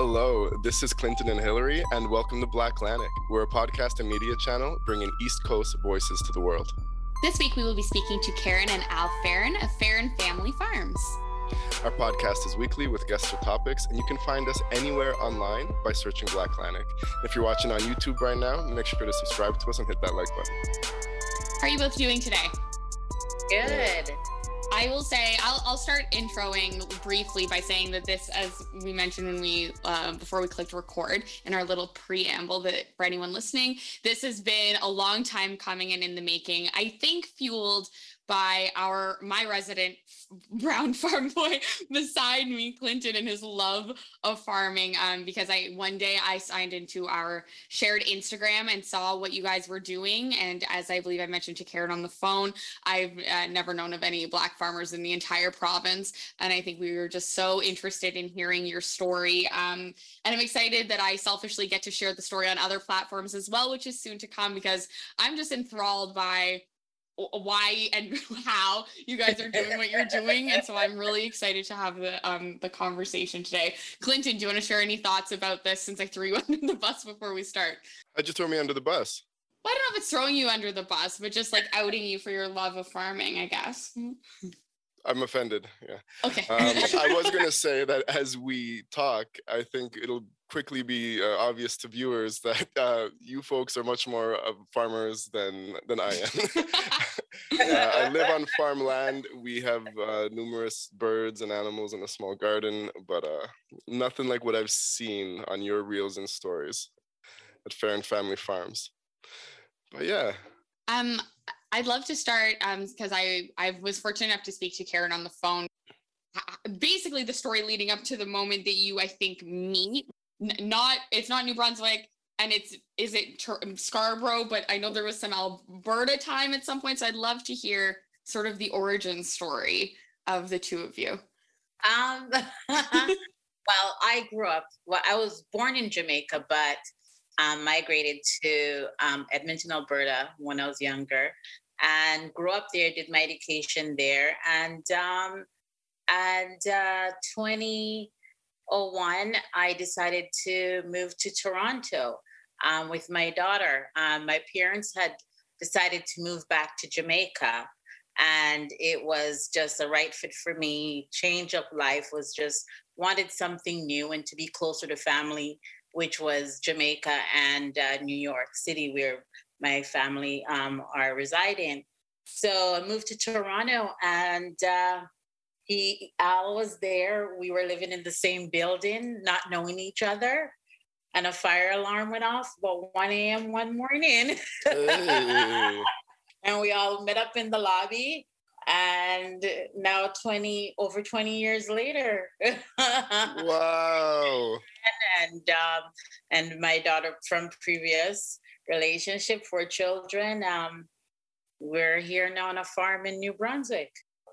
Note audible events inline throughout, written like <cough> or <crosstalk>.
Hello, this is Clinton and Hillary, and welcome to Black Atlantic. We're a podcast and media channel bringing East Coast voices to the world. This week we will be speaking to Karen and Al Ferron of Ferron Family Farms. Our podcast is weekly with guest or topics, and you can find us anywhere online by searching Black Atlantic. If you're watching on YouTube right now, make sure to subscribe to us and hit that like button. How are you both doing today? Good. I will say I'll, I'll start introing briefly by saying that this, as we mentioned when we uh, before we clicked record in our little preamble, that for anyone listening, this has been a long time coming and in the making. I think fueled by our my resident <laughs> brown farm boy <laughs> beside me clinton and his love of farming um, because i one day i signed into our shared instagram and saw what you guys were doing. And as i believe i mentioned to karen on the phone i've uh, never known of any black farmers in the entire province. And i think we were just so interested in hearing your story. Um, and i'm excited that i selfishly get to share the story on other platforms as well which is soon to come because i'm just enthralled by why and <laughs> how you guys are doing what you're doing and so i'm really excited to have the um the conversation today clinton do you want to share any thoughts about this since i threw you <laughs> under the bus before we start i just threw me under the bus well, i don't know if it's throwing you under the bus but just like outing you for your love of farming i guess I'm offended. Yeah. Okay. Um, I <laughs> was going to say that as we talk, I think it'll quickly be uh, obvious to viewers that <laughs> uh, you folks are much more farmers than than I am. <laughs> I live on farmland. We have uh, numerous birds and animals in a small garden, but uh, nothing like what I've seen on your reels and stories at Ferron Family Farms. But yeah. Um, I'd love to start because um, I I was fortunate enough to speak to Karen on the phone. Basically, the story leading up to the moment that you I think meet. Not it's not New Brunswick and it's is it Scarborough, but I know there was some Alberta time at some point. So I'd love to hear sort of the origin story of the two of you. Um, <laughs> well, I grew up. Well, I was born in Jamaica, but um, migrated to um, Edmonton, Alberta when I was younger, and grew up there. Did my education there, and um, and uh, 2001, I decided to move to Toronto um, with my daughter. Um, my parents had decided to move back to Jamaica, and it was just a right fit for me. Change of life was just wanted something new and to be closer to family which was Jamaica and uh, New York City, where my family um, are residing. So I moved to Toronto, and uh, he Al was there. We were living in the same building, not knowing each other. And a fire alarm went off about 1 a.m. one morning. <laughs> And we all met up in the lobby and now 20 over 20 years later <laughs> wow and um, and my daughter from previous relationship for children um, we're here now on a farm in new brunswick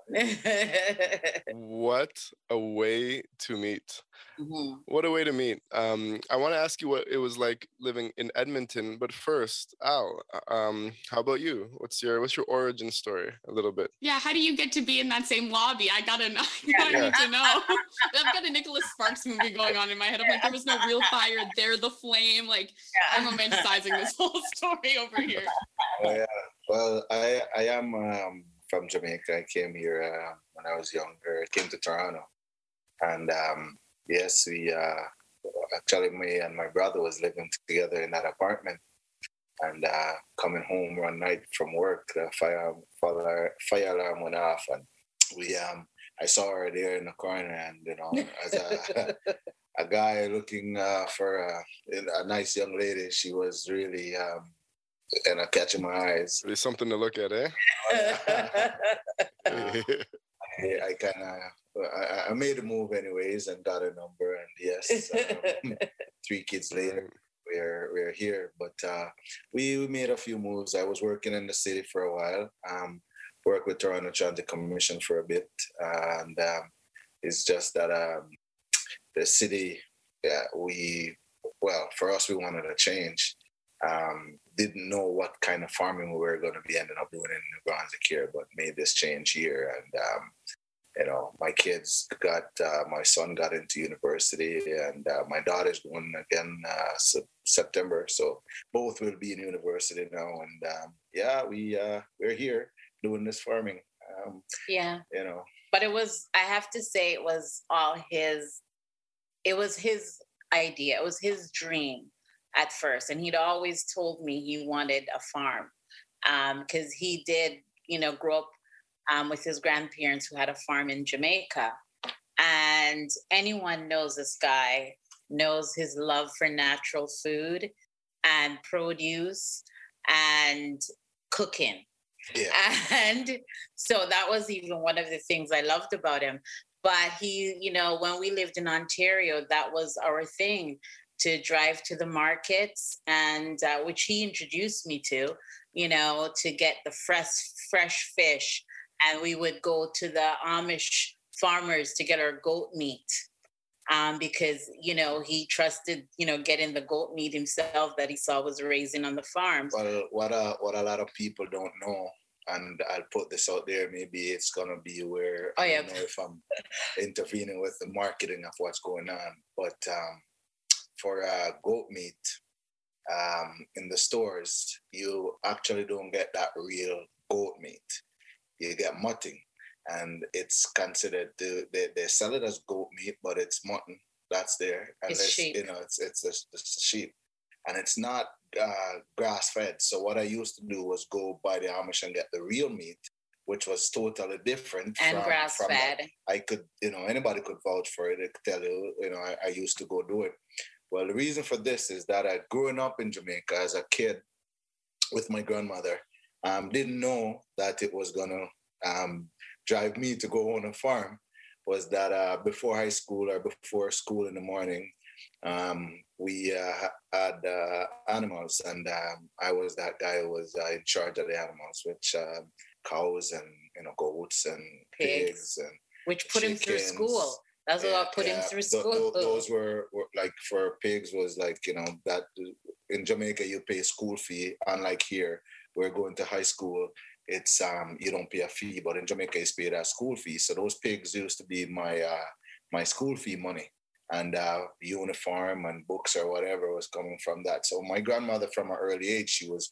<laughs> what a way to meet Mm-hmm. What a way to meet. Um, I want to ask you what it was like living in Edmonton, but first, Al, uh, um, how about you? What's your what's your origin story? A little bit. Yeah, how do you get to be in that same lobby? I gotta know. <laughs> I yeah. need to <laughs> know. I've got a Nicholas Sparks movie going on in my head. I'm like, there was no real fire. There, the flame. Like, yeah. I'm romanticizing this whole story over here. Oh, yeah. Well, I I am um, from Jamaica. I came here uh, when I was younger. I came to Toronto, and um, yes, we uh, actually me and my brother was living together in that apartment, and uh, coming home one night from work, the fire fire, fire alarm went off, and we um I saw her there in the corner, and you know, as a <laughs> a guy looking uh, for a, a nice young lady, she was really um, and I catching my eyes. There's something to look at, eh? <laughs> <laughs> I, I kind of I, I, made a move anyways and got a number. And yes, um, <laughs> three kids later, we're we're here. But uh, we, we made a few moves. I was working in the city for a while. Um, worked with Toronto Transit Commission for a bit, and um, it's just that um, the city, yeah, we well for us we wanted a change. Um, didn't know what kind of farming we were going to be ending up doing in New Brunswick here, but made this change here, and um, you know, my kids got, uh, my son got into university, and uh, my daughter's going again uh, September. So both will be in university now, and um, yeah, we uh, we're here doing this farming. Um, yeah, you know. But it was, I have to say, it was all his. It was his idea. It was his dream at first, and he'd always told me he wanted a farm because um, he did, you know, grow up um, with his grandparents who had a farm in Jamaica. And anyone knows this guy knows his love for natural food and produce and cooking. Yeah. <laughs> And so that was even one of the things I loved about him. But he, you know, when we lived in Ontario, that was our thing to drive to the markets and uh, which he introduced me to you know to get the fresh fresh fish and we would go to the Amish farmers to get our goat meat um, because you know he trusted you know getting the goat meat himself that he saw was raising on the farms. Well, what a, what a lot of people don't know, and I'll put this out there. Maybe it's gonna be where oh, I don't know if I'm intervening with the marketing of what's going on, but um, for uh, goat meat. Um, in the stores, you actually don't get that real goat meat you get mutton, and it's considered to, they, they sell it as goat meat, but it's mutton that's there, and it's sheep. you know it's it's it's, it's sheep, and it's not uh, grass fed. So what I used to do was go by the Amish and get the real meat, which was totally different and grass fed. I could, you know, anybody could vouch for it. I could tell you, you know, I, I, used to go do it. Well, the reason for this is that I growing up in Jamaica as a kid with my grandmother, um, didn't know that it was gonna um, drive me to go on a farm was that uh, before high school or before school in the morning, um, we uh, had uh, animals, and um, I was that guy who was uh, in charge of the animals, which um, cows and you know goats and pigs, pigs and which put chickens. him through school. That's what put yeah. him through school. Th- those were, were, like for pigs was like you know that in Jamaica you pay school fee, unlike here we're going to high school it's um you don't pay a fee, but in Jamaica it's paid a school fee. So those pigs used to be my uh my school fee money. And uh, uniform and books or whatever was coming from that. So my grandmother, from an early age, she was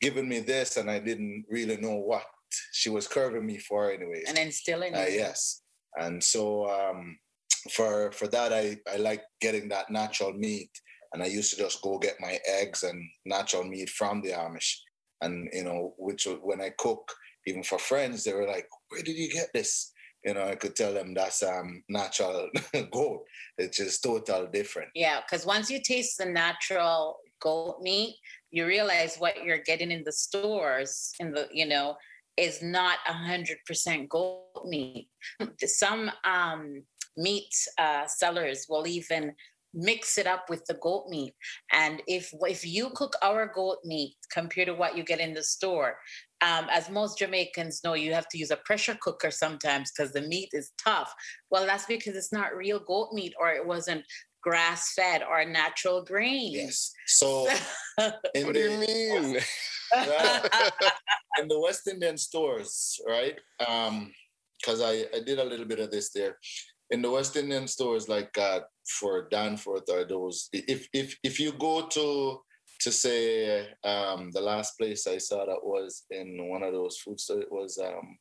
giving me this, and I didn't really know what she was curving me for, anyways. And instilling. Uh, yes, and so um, for for that, I I like getting that natural meat, and I used to just go get my eggs and natural meat from the Amish. And you know which when i cook even for friends they were like where did you get this? You know i could tell them that's um natural <laughs> goat. It's just total different. Yeah because once you taste the natural goat meat you realize what you're getting in the stores in the you know is not a hundred percent goat meat. <laughs> Some um meat uh, sellers will even mix it up with the goat meat. And if if you cook our goat meat compared to what you get in the store, um, as most Jamaicans know, you have to use a pressure cooker sometimes because the meat is tough. Well, that's because it's not real goat meat or it wasn't grass fed or natural grain. Yes. So, <laughs> what do you mean? <laughs> in the West Indian stores, right? Because um, I, I did a little bit of this there in the West Indian stores like uh, for Danforth or those, if if if you go to to say um, the last place I saw that was in one of those food stores it was um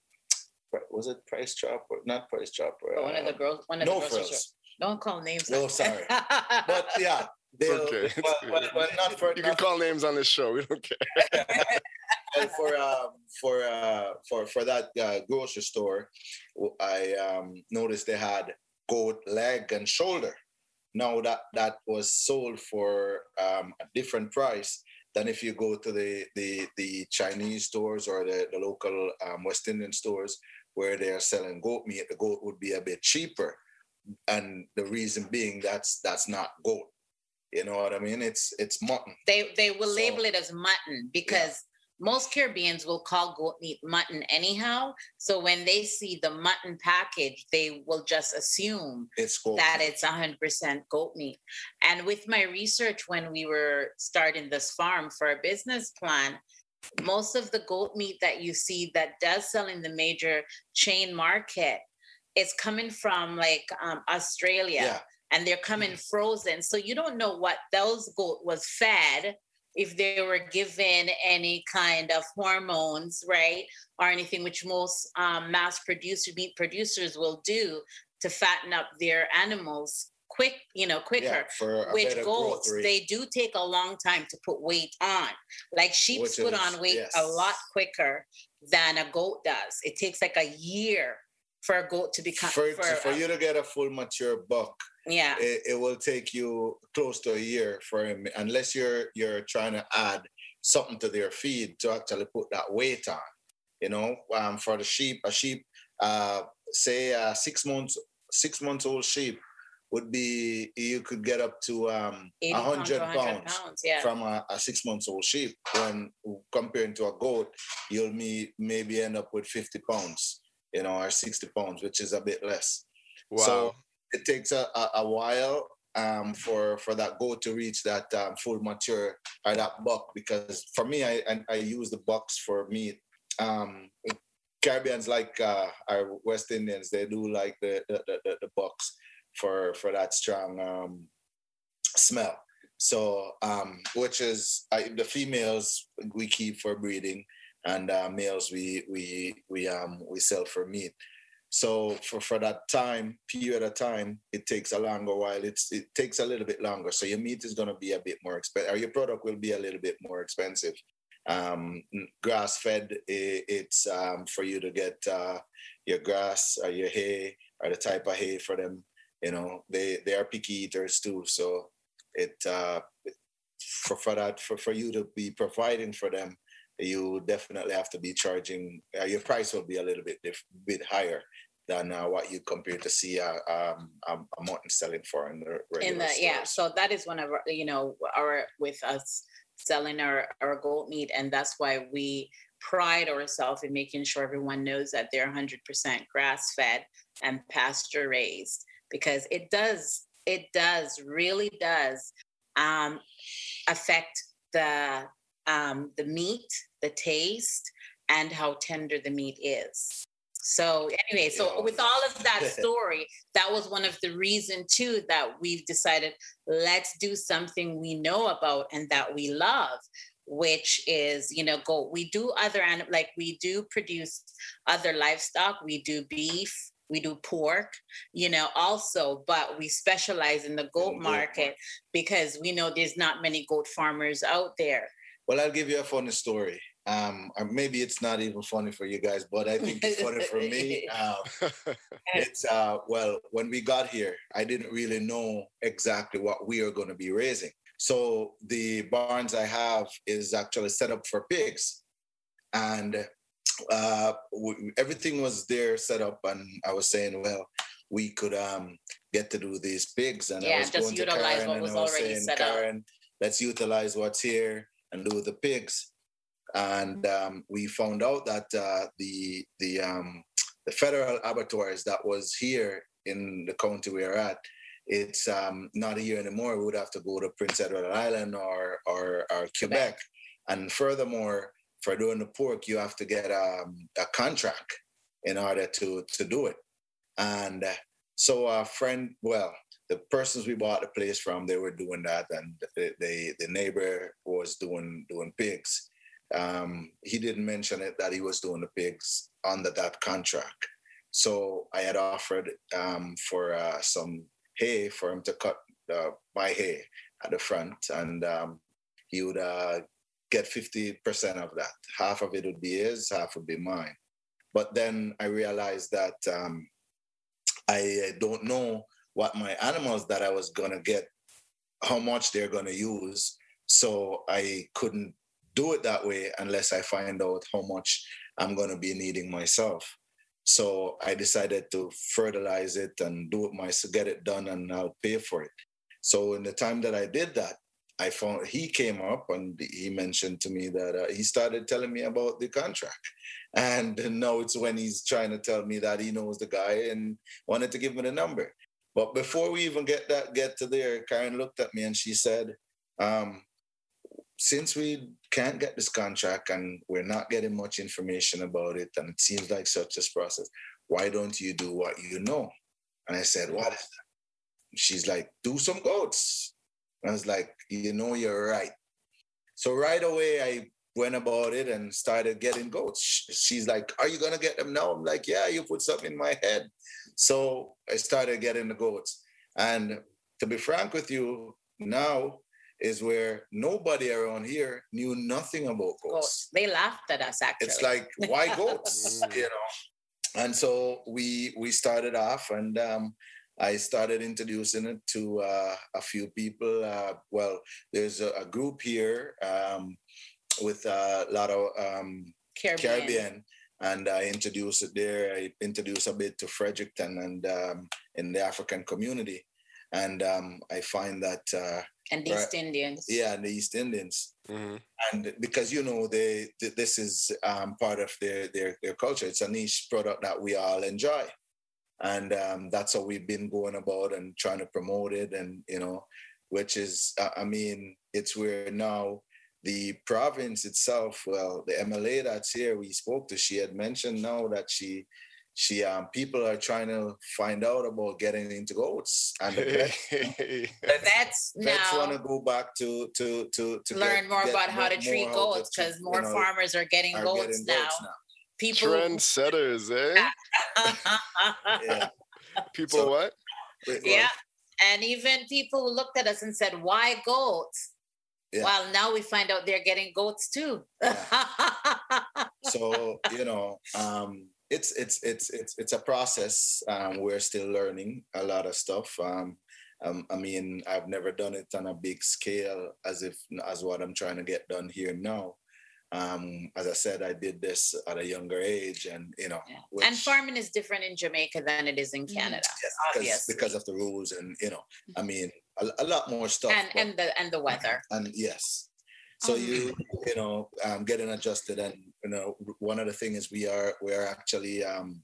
was it Price Chopper? Not Price Chopper. Oh, one of the uh, girls. One of no the girls. Don't call names. No, like sorry. but <laughs> yeah, they okay. Well, well, well, not for you not can call names on this show. We don't care. <laughs> and for um, for uh, for for that uh, grocery store, I um, noticed they had goat leg and shoulder. Now that that was sold for um, a different price than if you go to the the, the Chinese stores or the, the local um, West Indian stores where they are selling goat meat. The goat would be a bit cheaper, and the reason being that's that's not goat. You know what I mean? It's it's mutton. They they will so, label it as mutton because most Caribbeans will call goat meat mutton anyhow. So when they see the mutton package, they will just assume it's that meat. it's 100% goat meat. And with my research, when we were starting this farm for a business plan, most of the goat meat that you see that does sell in the major chain market is coming from like um, Australia. Yeah. And they're coming frozen. So you don't know what those goat was fed if they were given any kind of hormones, right? Or anything which most um, mass producer meat producers will do to fatten up their animals quick, you know, quicker. Yeah, for a Which goats, they do take a long time to put weight on. Like sheep Which put is- on weight a lot quicker than a goat does. It takes like a year for a goat to become for, for, for a- you to get a full mature buck, yeah. it, it will take you close to a year for him, unless you're you're trying to add something to their feed to actually put that weight on. You know, um, for the sheep, a sheep, uh, say a six months six months old sheep would be you could get up to um, 80 a pounds hundred pounds pounds. Yeah. from a, a six months old sheep. When comparing to a goat, you'll me, maybe end up with 50 pounds, you know, or 60 pounds, which is a bit less. Wow. So it takes a, a, a while um, for for that goat to reach that um, full mature or that buck. Because for me, I I, I use the bucks for meat. Um, Caribbeans like uh, our West Indians, they do like the the, the, the, bucks for for that strong um, smell. So, um, which is I, the females we keep for breeding, and uh, males we we we um we sell for meat. So for, for that time period of time, it takes a longer while. It's it takes a little bit longer. So your meat is going to be a bit more expensive, or your product will be a little bit more expensive. Um, grass fed, it's um, for you to get uh, your grass or your hay or the type of hay for them. You know, they they are picky eaters too. So it uh, for for that for, for you to be providing for them, you definitely have to be charging. Uh, your price will be a little bit diff- bit higher than uh, what you compare to see a, um, a, a mutton selling for in the regular in the yeah so that is one of our you know our with us selling our our goat meat and that's why we pride ourselves in making sure everyone knows that they're 100% grass fed and pasture raised because it does it does really does um, affect the um, the meat the taste and how tender the meat is so anyway so with all of that <laughs> story that was one of the reason too that we've decided let's do something we know about and that we love which is you know go we do other anim- like we do produce other livestock. We do beef. We do pork you know also but we specialize in the goat market. because we know there's not many goat farmers out there. Well, I'll give you a funny story. Um, or maybe it's not even funny for you guys, but I think it's funny for me. <laughs> Um, <laughs> it's uh, well, when we got here, I didn't really know exactly what we are going to be raising. So the barns I have is actually set up for pigs, and uh, w- everything was there set up. And I was saying, well, we could um, get to do these pigs, and I was just going to Karen what and I was already saying, set up. Karen, let's utilize what's here and do the pigs. And um, we found out that uh, the the um, the federal abattoirs that was here in the county we're at, it's um, not here anymore. We would have to go to Prince Edward Island or or, or Quebec. And furthermore, for doing the pork, you have to get um, a contract in order to to do it. And uh, so our friend, well, the persons we bought the place from, they were doing that, and the the, the neighbor was doing doing pigs. Um, he didn't mention it that he was doing the pigs under that contract. So I had offered um, for uh, some hay for him to cut uh, my hay at the front, and um, he would uh, get 50% of that. Half of it would be his, half would be mine. But then I realized that um, I don't know what my animals that I was going to get, how much they're going to use. So I couldn't do it that way unless I find out how much I'm going to be needing myself. So I decided to fertilize it and do it myself, get it done, and I'll pay for it. So in the time that I did that, I found he came up and he mentioned to me that uh, he started telling me about the contract. And now it's when he's trying to tell me that he knows the guy and wanted to give me the number. But before we even get that get to there, Karen looked at me and she said, um, since we can't get this contract and we're not getting much information about it, and it seems like such a process, why don't you do what you know? And I said, what is that? She's like, do some goats. And I was like, you know, you're right. So right away, I went about it and started getting goats. She's like, Are you gonna get them now? I'm like, Yeah, you put something in my head. So I started getting the goats. And to be frank with you, now is where nobody around here knew nothing about goats. goats. They laughed at us actually. It's like, why <laughs> goats? you know. And so we we started off and um, I started introducing it to uh, a few people. Uh, well, there's a, a group here um, with a lot of um, Caribbean. Caribbean. and I introduced it there. I introduced a bit to Fredericton and um, in the African community, and um, I find that uh, and the East Indians, yeah, and the East Indians, mm-hmm. and because you know they, they this is um, part of their, their their culture. It's a niche product that we all enjoy, and um, that's how we've been going about and trying to promote it, and you know, which is I mean, it's where now the province itself, well, the MLA that's here, we spoke to, she had mentioned now that she she um people are trying to find out about getting into goats and the <laughs> that's vets want to go back to to to to learn get, more get about how to treat goats because more you know, farmers are getting, are goats, getting now. goats, now. people trendsetters eh <laughs> yeah. people so, what yeah and even people who looked at us and said why goats yeah. Well, now we find out they're getting goats too. Yeah. <laughs> so you know, um, it's it's it's it's it's a process. Um, we're still learning a lot of stuff. Um, um, I mean, I've never done it on a big scale as if as what I'm trying to get done here now. Um, as I said, I did this at a younger age, and you know, yeah. which, and farming is different in Jamaica than it is in mm-hmm. Canada, yes, because, because of the rules, and you know, I mm-hmm. mean, a, a lot more stuff. And but, and the and the weather. And yes, so um, you you know um, getting adjusted, and you know, one of the things we are we are actually um,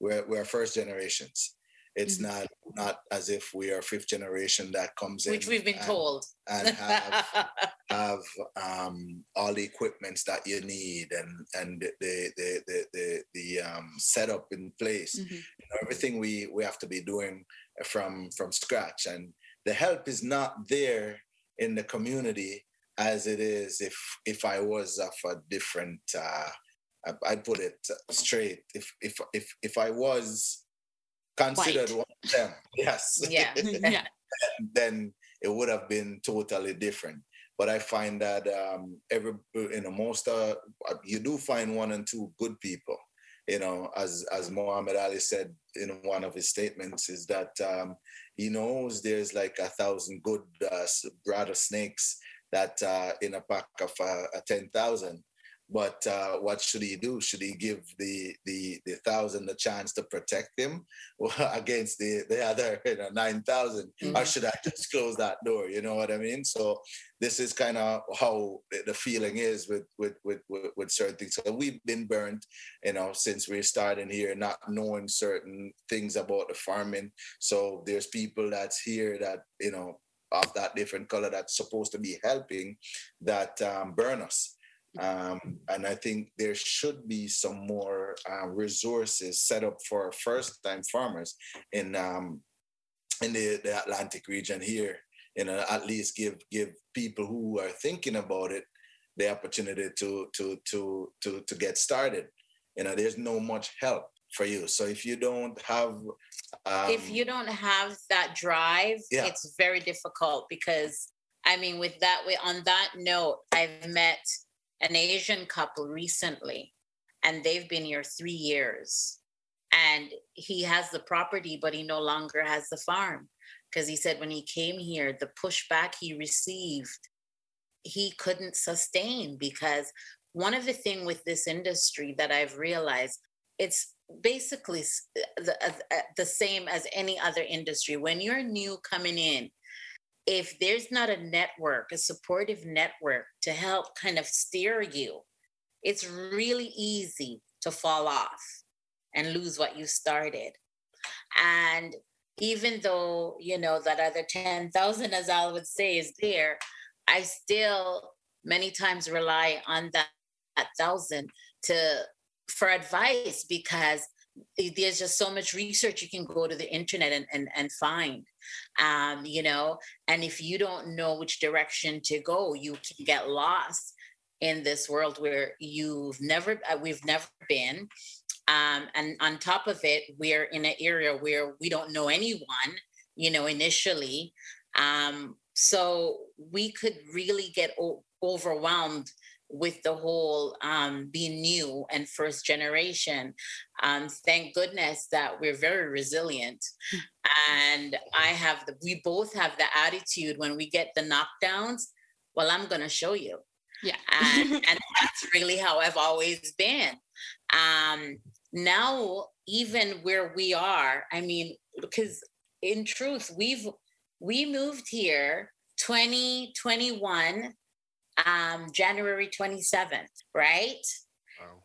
we're we're first generations. It's mm-hmm. not not as if we are fifth generation that comes in. Which we've been and, told. And have, <laughs> have um, all the equipments that you need and and the the the the, the um, setup in place. Mm-hmm. You know, everything we we have to be doing from from scratch, and the help is not there in the community as it is if if I was of a different. Uh, I put it straight. If if if if I was considered White. one of them. <laughs> Yes. Yeah. <laughs> <laughs> yeah. then it would have been totally different. But I find that um, every you know most uh, you do find one and two good people. You know, as as Muhammad Ali said in one of his statements, is that um, he knows there's like a thousand good uh, rattlesnakes that uh, in a pack of uh, ten thousand but uh, what should he do? Should he give the the the thousand a chance to protect him <laughs> against the the other you know, nine thousand, mm-hmm. or should I just close that door? You know what I mean? So this is kind of how the feeling is with, with with with with certain things. So we've been burnt, you know, since we're starting here, not knowing certain things about the farming. So there's people that's here that you know of that different color that's supposed to be helping that um, burn us um, and I think there should be some more uh, resources set up for first-time farmers in um, in the, the Atlantic region here. You know, at least give give people who are thinking about it the opportunity to to to to to get started. You know, there's no much help for you. So if you don't have um, if you don't have that drive, yeah. it's very difficult because I mean, with that way, on that note, I've met an Asian couple recently, and they've been here three years. And he has the property, but he no longer has the farm. Because he said when he came here, the pushback he received, he couldn't sustain. Because one of the thing with this industry that I've realized, it's basically the, uh, uh, the same as any other industry. When you're new coming in, if there's not a network, a supportive network to help kind of steer you, it's really easy to fall off and lose what you started. And even though, you know, that other 10,000, as I would say, is there, I still many times rely on that, that thousand to for advice because there's just so much research you can go to the internet and, and, and find um, you know? And if you don't know which direction to go you can get lost in this world where you've never uh, we've never been. Um, and on top of it we're in an area where we don't know anyone you know initially. Um, so we could really get o- overwhelmed with the whole um, being new and first generation. Um, thank goodness that we're very resilient. And I have the, we both have the attitude when we get the knockdowns, well, I'm going to show you. Yeah. and, <laughs> and that's really how I've always been. Um, now, even where we are, I mean, because in truth, we've, we moved here 2021 um, January 27th, right? Wow.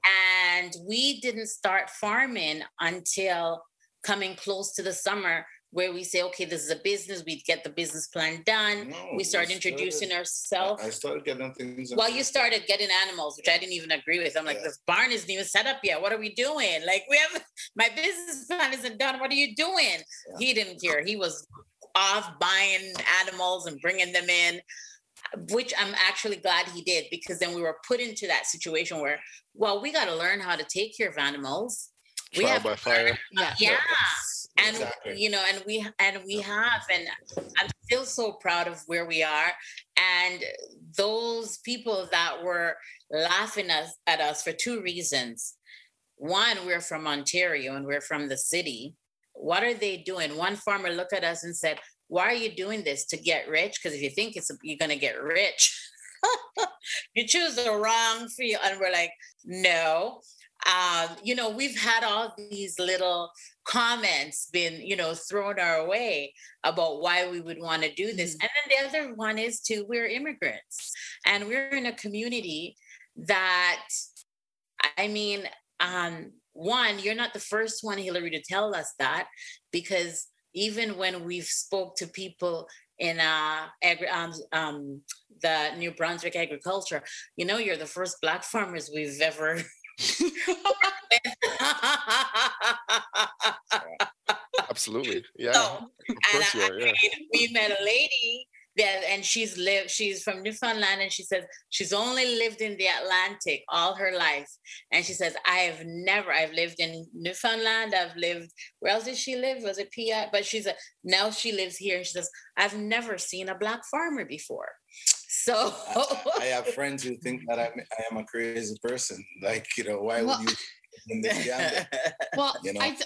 And we didn't start farming until coming close to the summer where we say, okay, this is a business. We get the business plan done. No, we start introducing ourselves. I started getting things. Well, you started getting animals, which I didn't even agree with. I'm like, yeah. this barn isn't even set up yet. What are we doing? Like, we have <laughs> my business plan isn't done. What are you doing? Yeah. He didn't care. He was off buying animals and bringing them in which I'm actually glad he did because then we were put into that situation where, well, we got to learn how to take care of animals. Trial we have by fire. Yeah. yeah. And exactly. you know, and we and we have, and I'm still so proud of where we are. And those people that were laughing us, at us for two reasons. One, we're from Ontario and we're from the city. What are they doing? One farmer looked at us and said, why are you doing this to get rich? Because if you think it's you're gonna get rich, <laughs> you choose the wrong field. And we're like, no. Um, you know, we've had all these little comments been, you know, thrown our way about why we would want to do this. Mm-hmm. And then the other one is too, we're immigrants and we're in a community that, I mean, um, one, you're not the first one, Hillary, to tell us that because even when we've spoke to people in uh, agri- um, um, the New Brunswick agriculture, you know, you're the first black farmers we've ever. <laughs> Absolutely, yeah. So, of course you are. Yeah. we met a lady that and she's lived she's from newfoundland and she says she's only lived in the atlantic all her life. And she says i have never i've lived in newfoundland i've lived where else did she live? Was it pi but she's a now she lives here and she says i've never seen a black farmer before. So. I, have friends who think that I'm, I am a crazy person. Like you know why well, would you <laughs> well you know? I,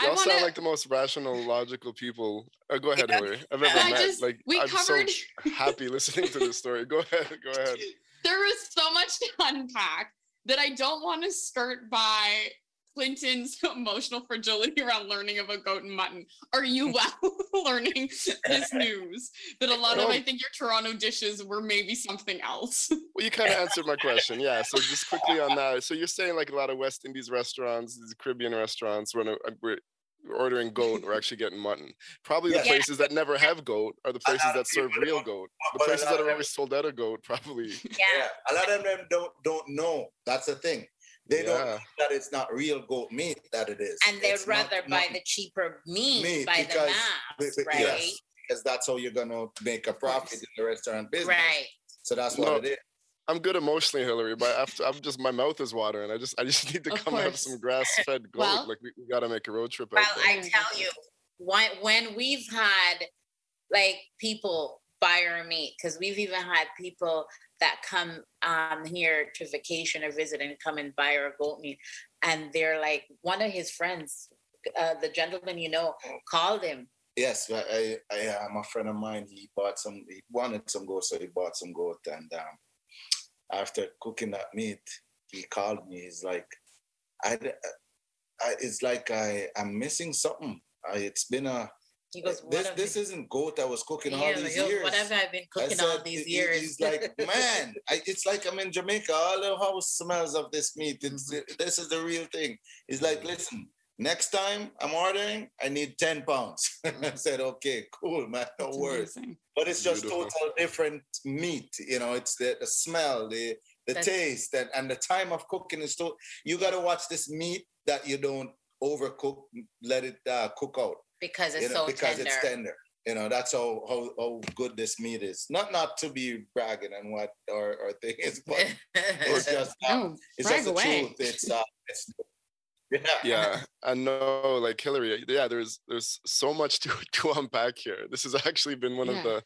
Y'all wanna... sound like the most rational, logical people. Uh, go ahead, yeah. Hillary. I've ever met. Just, like, I'm covered... so <laughs> happy listening to this story. Go ahead. Go ahead. <laughs> There was so much to unpack that I don't want to start by Clinton's <laughs> emotional fragility around learning about goat and mutton. Are you well <laughs> <laughs> learning this news that a lot of I oh. think your Toronto dishes were maybe something else? Well, you kind of answered my question. Yeah. So just quickly on that. So you're saying like a lot of West Indies restaurants, these Caribbean restaurants, when uh, we're ordering goat, we're actually getting mutton. Probably the yeah. places that never have goat are the places that serve real goat. The places that are always sold out of goat, probably. Yeah. A lot of them don't don't know. That's the thing. They yeah. don't know that it's not real goat meat that it is. And they'd it's rather not, buy not, the cheaper meat, meat by because, the mass, right? Yes, because that's how you're gonna make a profit in the restaurant business. Right. So that's what no, it is. I'm good emotionally, Hillary, but after I'm just my mouth is watering. I just I just <laughs> need to of come course. have some grass fed goat. Well, like we, we got to make a road trip. Well, I tell you, when when we've had like people buy our meat, because we've even had people that come um, here to vacation or visit and come and buy our goat meat, and they're like one of his friends, uh, the gentleman you know, called him Yes, I, I, am a friend of mine. He bought some. He wanted some goat, so he bought some goat, and um, after cooking that meat, he called me. He's like, I, I it's like I, I'm missing something. I, it's been a, he goes, this, this isn't goat I was cooking yeah, all these goes, years. What have I been cooking I said, all these years? He's like, <laughs> man, I, it's like I'm in Jamaica. All the house smells of this meat. It's, mm-hmm. This is the real thing. He's like, listen, next time I'm ordering, I need 10 pounds. <laughs> I said, okay, cool, man, no That's worries. Amazing. But it's just Beautiful. total different meat. You know, it's the, the smell, the the That's... taste, and, and the time of cooking is so you gotta watch this meat that you don't overcook, let it uh, cook out. Because it's you know, so because tender. it's tender. You know, that's how, how how good this meat is. Not not to be bragging and what or or <laughs> things, but it's <laughs> just uh, No, it's brag just the away. truth. It's uh, it's yeah. yeah i know like hillary yeah there's there's so much to <laughs> to unpack here this has actually been one Yeah. of the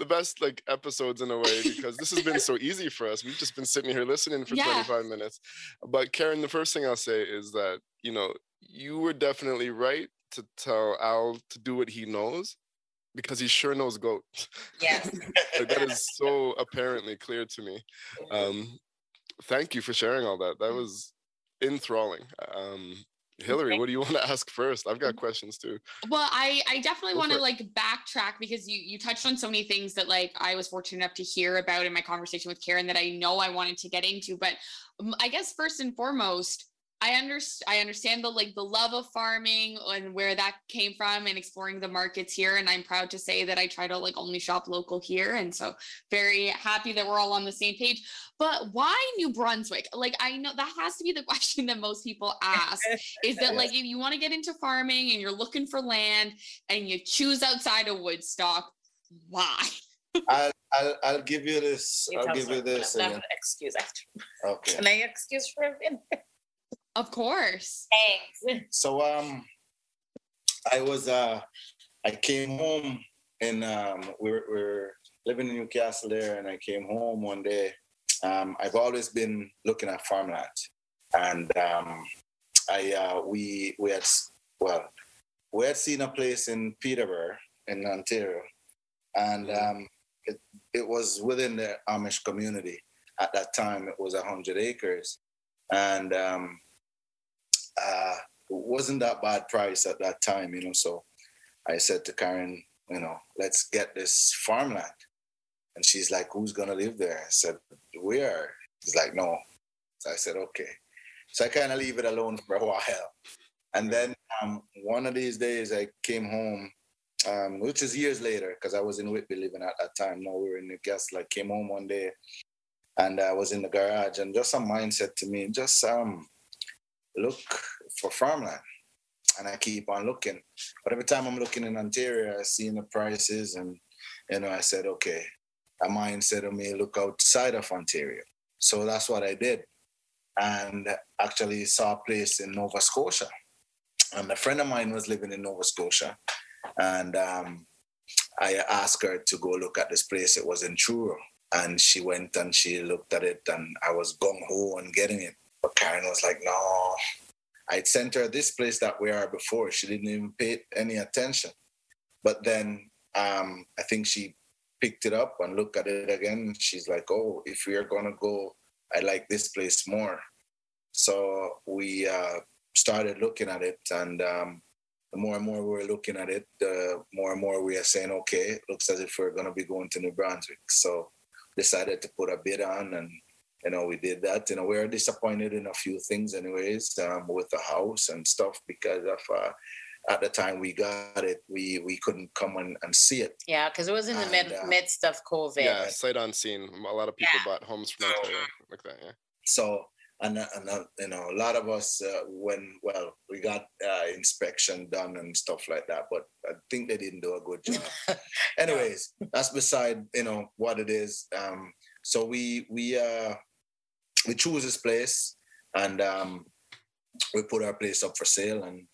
the best like episodes in a way because this has been so easy for us we've just been sitting here listening for Yeah. 25 minutes but karen the first thing i'll say is that you know you were definitely right to tell al to do what he knows because he sure knows goat. Yes. <laughs> like that is so apparently clear to me. Um thank you for sharing all that. That was enthralling. Um hillary what do you want to ask first? I've got questions too. Well, I I definitely want to like backtrack because you you touched on so many things that like I was fortunate enough to hear about in my conversation with Karen that I know I wanted to get into. But um, I guess first and foremost, I understand I understand the like the love of farming and where that came from and exploring the markets here. And I'm proud to say that I try to like only shop local here. And so very happy that we're all on the same page. But why New Brunswick? Like I know that has to be the <laughs> question that most people ask is that <laughs> like if you want to get into farming and you're looking for land and you choose outside of Woodstock, why? <laughs> I'll, I'll I'll give you this. You I'll give you this. I an uh, excuse after. Okay. Can I excuse for a minute? Of course. Thanks. So um, I was uh, I came home and um, we were, we're living in Newcastle there, and I came home one day. Um, I've always been looking at farmland, and um, I uh, we we had well, we had seen a place in Peterborough in Ontario, and um, it it was within the Amish community. At that time, it was hundred acres, and um, uh, wasn't that bad price at that time, you know. So I said to Karen, you know, let's get this farmland. And she's like, who's gonna live there? I said, we are. She's like, no. So I said, okay. So I kind of leave it alone for a while. And then um, one of these days I came home, um, which is years later, because I was in Whitby living at that time. Now we were in Newcastle. I came home one day and I was in the garage and just some mind said to me, just um, look for farmland. And I keep on looking. But every time I'm looking in Ontario, I see the prices and, you know, I said, okay. A mind said to me, look outside of Ontario. So that's what I did. And actually saw a place in Nova Scotia. And a friend of mine was living in Nova Scotia. And um, I asked her to go look at this place. It was in Truro. And she went and she looked at it, and I was gung ho on getting it. But Karen was like, no. I'd sent her this place that we are before. She didn't even pay any attention. But then um, I think she picked it up and looked at it again. She's like, oh, if we are going to go, I like this place more. So we uh, started looking at it. And um, the more and more we were looking at it, the more and more we are saying, okay, looks as if we're going to be going to New Brunswick. So decided to put a bid on and you know we did that you know we were disappointed in a few things anyways um, with the house and stuff because of uh, at the time we got it we we couldn't come and, and see it. Yeah, because it was in the mid, And, uh, midst of COVID. yeah sight unseen. A lot of people Yeah. bought homes from ontario like that yeah. So and, uh, and uh, you know a lot of us uh, when well we got uh, inspection done and stuff like that but i think they didn't do a good job. <laughs> Anyways that's beside you know what it is. Um so we we uh we choose this place and um we put our place up for sale and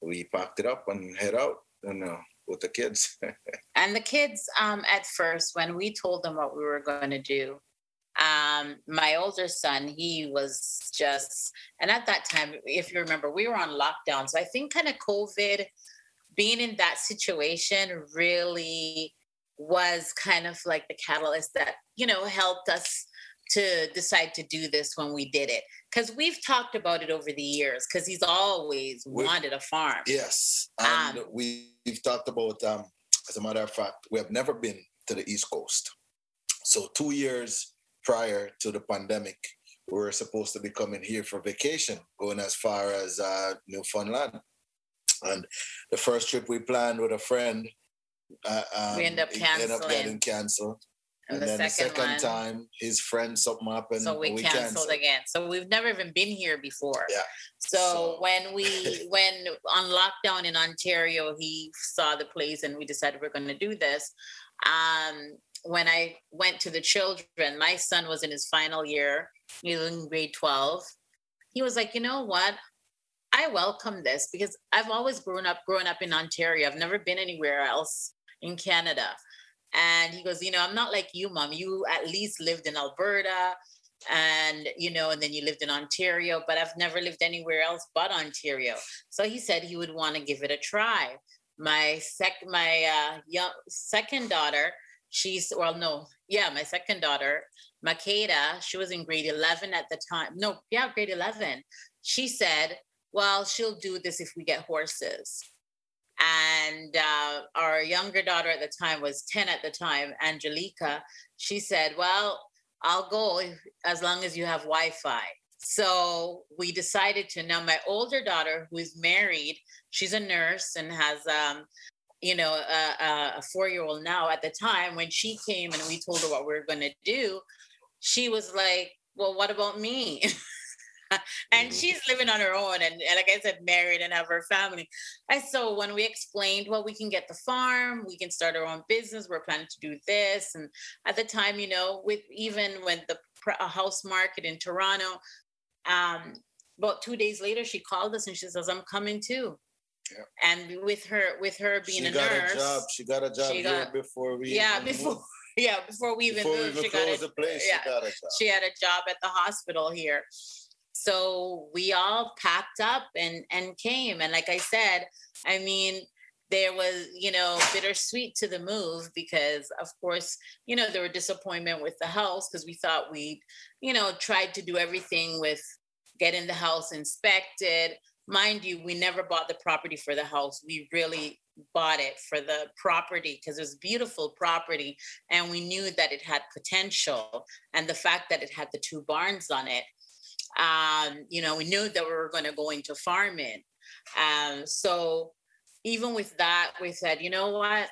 we packed it up and head out you know with the kids <laughs> And the kids, um, at first, when we told them what we were going to do, um, my older son, he was just, and at that time, if you remember, we were on lockdown. So I think kind of COVID, being in that situation really was kind of like the catalyst that, you know, helped us to decide to do this when we did it. Because we've talked about it over the years, because he's always We- wanted a farm. yes and Um, we, we've talked about um as a matter of fact we have never been to the east coast so two years prior to the pandemic we were supposed to be coming here for vacation going as far as uh, newfoundland and the first trip we planned with a friend uh, um, We ended up it ended up canceling. getting canceled And, and the then second the second one, time, his friend something happened. So we, we canceled, canceled, again. So we've never even been here before. Yeah. So, so. when we <laughs> when on lockdown in Ontario, he saw the place and we decided we're going to do this. Um, when I went to the children, my son was in his final year, he was in grade 12. He was like, you know what? I welcome this because I've always grown up growing up in Ontario. I've never been anywhere else in Canada. And he goes, you know, I'm not like you, mom. You at least lived in Alberta and you know and then you lived in ontario but i've never lived anywhere else but ontario. So he said he would want to give it a try. My sec my uh young second daughter she's well no yeah my second daughter makeda she was in grade 11 at the time no yeah grade 11 she said well she'll do this if we get horses and uh, our younger daughter at the time was 10 at the time, Angelica. She said, Well, I'll go as long as you have Wi Fi. So we decided to. Now, my older daughter, who is married, she's a nurse and has, um, you know, a, a four year old now. At the time when she came and we told her what we were going to do, she was like, Well, what about me? <laughs> <laughs> and mm-hmm. she's living on her own and, and, like I said, married and have her family. And so when we explained, well, we can get the farm, we can start our own business, we're planning to do this. And at the time, you know, with even when the house market in Toronto, um, about two days later, she called us and she says, I'm coming too. Yeah. And with her, with her being she a got nurse, a job. She got a job got, before we. Yeah, before. Moved. <laughs> Yeah, before we even before moved, we even she got a, the place. Yeah, she got a job. She had a job at the hospital here. So we all packed up and and came. And like I said, I mean, there was, you know, bittersweet to the move because, of course, you know, there were disappointment with the house because we thought we, you know, tried to do everything with getting the house inspected. Mind you, we never bought the property for the house. We really bought it for the property because it was beautiful property and we knew that it had potential and the fact that it had the two barns on it um, you know, we knew that we were going to go into farming. Um, so even with that, we said, you know what,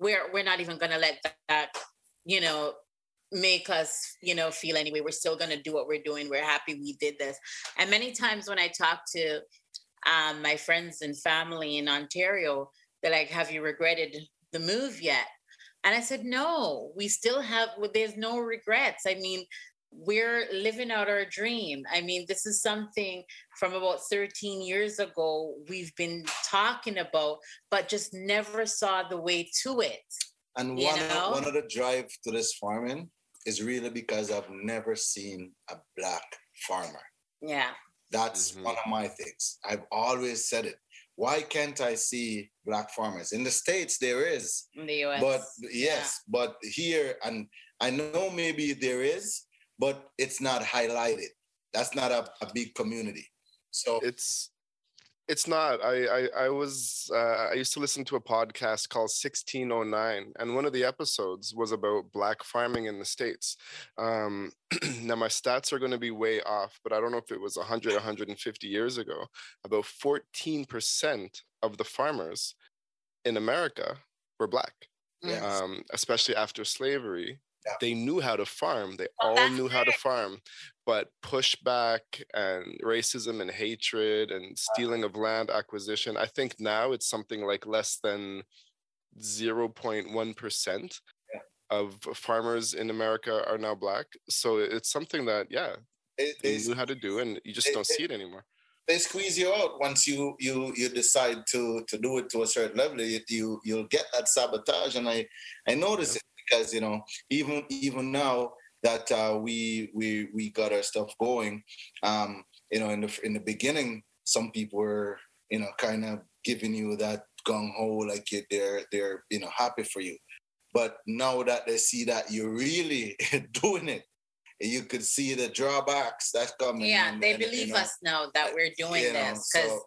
we're we're not even going to let that, that, you know, make us, you know, feel anyway. We're still going to do what we're doing. We're happy we did this. And many times when I talk to um, my friends and family in Ontario, they're like, "Have you regretted the move yet?" And I said, no, we still have, there's no regrets. I mean, we're living out our dream. I mean, this is something from about 13 years ago we've been talking about, but just never saw the way to it. And one, of, one of the drive to this farming is really because I've never seen a black farmer. Yeah. That's mm-hmm. one of my things. I've always said it. Why can't I see black farmers? In the States, there is. In the US. But yes, yeah. but here, and I know maybe there is, but it's not highlighted. That's not a, a big community. So it's it's not. I I, I was uh, I used to listen to a podcast called 1619, and one of the episodes was about black farming in the states. Um, <clears throat> now my stats are going to be way off, but I don't know if it was 100, 150 years ago. About 14 percent of the farmers in America were black. Yes. Um, especially after slavery, yeah. They knew how to farm. They well, all knew how to farm, but pushback and racism and hatred and uh-huh. stealing of land acquisition. I think now it's something like less than 0.1% yeah. of farmers in America are now black. So it's something that, yeah, it, they knew how to do, and you just it, don't it, see it anymore they squeeze you out once you you you decide to to do it to a certain level you, you you'll get that sabotage and i i notice yeah. it because you know even even now that uh, we we we got our stuff going, um, you know, in the in the beginning, some people were you know kind of giving you that gung ho, like they're they're you know happy for you, but now that they see that you're really <laughs> doing it, you could see the drawbacks that's coming. Yeah, and, they and, believe you know, us now that we're doing this because.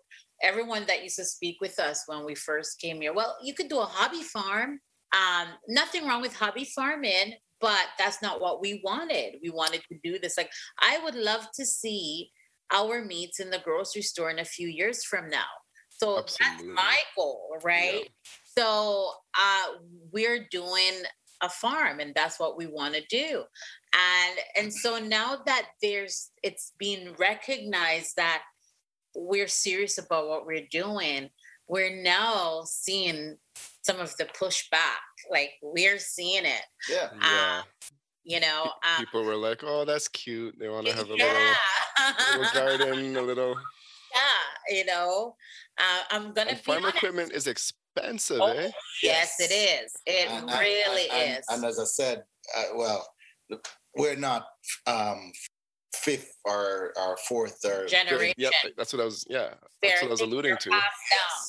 Everyone that used to speak with us when we first came here, well, you could do a hobby farm um, nothing wrong with hobby farming, but that's not what we wanted. We wanted to do this. Like, I would love to see our meats in the grocery store in a few years from now. So Absolutely. that's my goal, right? Yeah. So uh, we're doing a farm and that's what we want to do and and so now that there's it's being recognized that we're serious about what we're doing we're now seeing some of the pushback like we're seeing it Yeah. Yeah. um, you know um, People were like, "Oh, that's cute. They want to have a little, yeah. little <laughs> garden, a little." yeah you know uh, i'm gonna And farm honest. equipment is expensive, Oh, eh? yes it is it And- and- really and, is And, as I said, uh, well, we're not um, fifth or, or fourth or Generation. Yep, that's what I was. Yeah, that's what I was alluding to. down,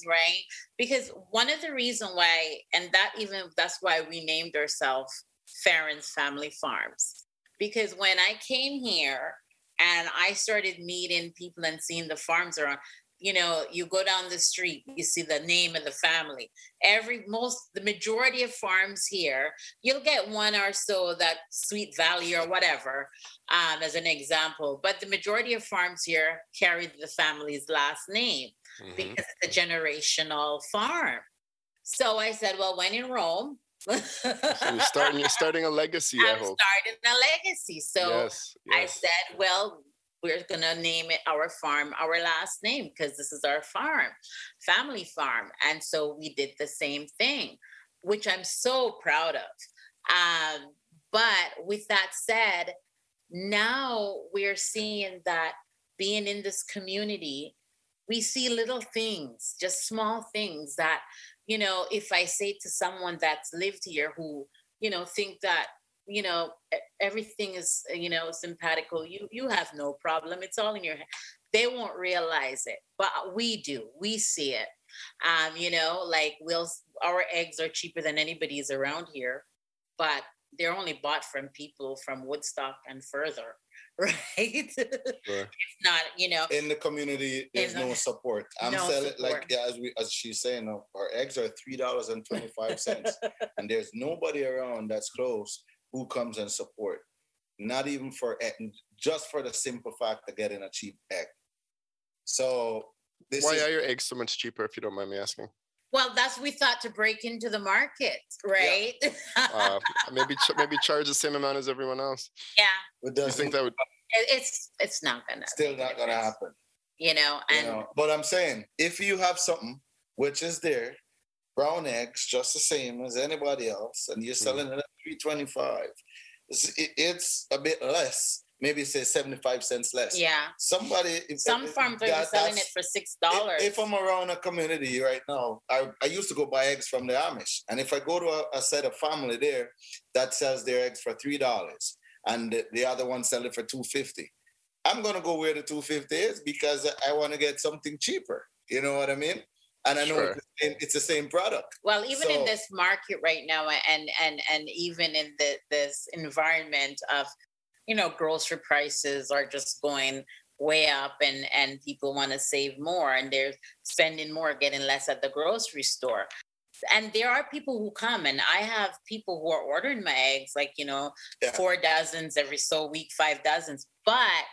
right? Because one of the reason why, and that even that's why we named ourselves Ferron's Family Farms, because when I came here and I started meeting people and seeing the farms around, you know, you go down the street, you see the name of the family. Every most, the majority of farms here, you'll get one or so that Sweet Valley or whatever, um, as an example. But the majority of farms here carry the family's last name Mhm. because it's a generational farm. So I said, well, when in Rome, So you're starting. You're starting a legacy. I I'm starting a legacy. So yes. I said, well, we're going to name it our farm, our last name, because this is our farm, family farm. And so we did the same thing, which I'm so proud of. Um, but with that said, now we're seeing that being in this community, we see little things, just small things that, you know, if I say to someone that's lived here who, you know, think that you know everything is you know simpatico. You you have no problem. It's all in your head they won't realize it but we do. We see it. Um you know like we'll our eggs are cheaper than anybody's around here but they're only bought from people from woodstock and further <laughs> right? It's Sure. not you know in the community there's the- no support. <laughs> I'm no selling support. like yeah, as we as she's saying our eggs are three dollars and 25 cents <laughs> and there's nobody around that's close who comes and support not even for just for the simple fact of getting a cheap egg so this Why is are your eggs so much cheaper? If you don't mind me asking. well that's we thought to break into the market right <laughs> Uh, maybe ch- maybe charge the same amount as everyone else. yeah it Do you doesn't think that would? it's it's not gonna still not gonna happen you know you and know but i'm saying if you have something which is there brown eggs just the same as anybody else and you're Hmm. selling it at 325 it's, it- it's a bit less maybe say 75 cents less yeah somebody if- Some if- farms are that- selling it for six if- dollars. If, I'm around a community right now, I, I used to go buy eggs from the Amish. And if I go to a, a set of family there that sells their eggs for three dollars and the, the other one sell it for two fifty, I'm gonna go where the two fifty is because I want to get something cheaper. You know what I mean? And I know Sure. it's, the same, it's the same product. well, even in this market right now, and and and even in the this environment of, you know, grocery prices are just going way up, and and people want to save more, and they're spending more, getting less at the grocery store. And there are people who come, and I have people who are ordering my eggs, like you know, Yeah. four dozens every so week, five dozens. But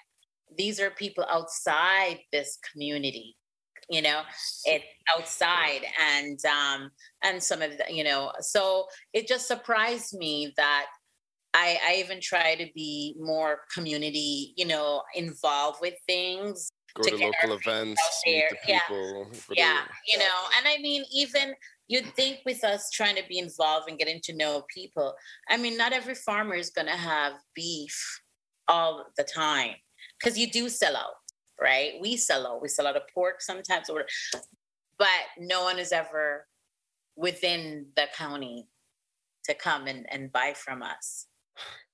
these are people outside this community, you know, it's outside and um and some of the, you know, so it just surprised me that I, I even try to be more community, you know, involved with things. Go to to local events, meet the people. to- Yeah, you know, and I mean, even you'd think with us trying to be involved and getting to know people, I mean, not every farmer is going to have beef all the time because you do sell out, right? We sell out. We sell out of pork sometimes, or but no one is ever within the county to come and, and buy from us.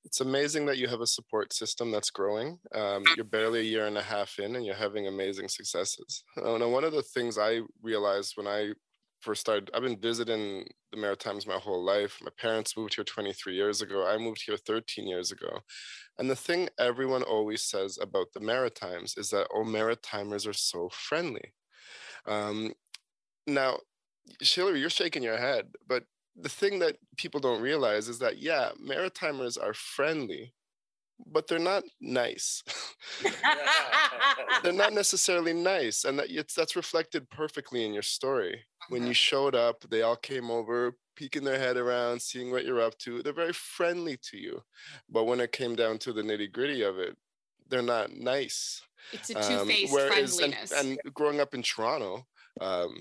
It's amazing that you have a support system that's growing. Um, you're barely a year and a half in, and you're having amazing successes. Uh, now, one of the things I realized when I first started, I've been visiting the Maritimes my whole life. My parents moved here 23 years ago. I moved here 13 years ago. And the thing everyone always says about the Maritimes is that, oh, Maritimers are so friendly. Um, now, Hillary, you're shaking your head, but the thing that people don't realize is that yeah maritimers are friendly but they're not nice. <laughs> they're not necessarily nice, and that it's that's reflected perfectly in your story. When you mm-hmm. showed up, they all came over, peeking their head around, seeing what you're up to. They're very friendly to you, but when it came down to the nitty gritty of it, they're not nice. It's a two-faced um, friendliness. And, and, growing up in Toronto, um,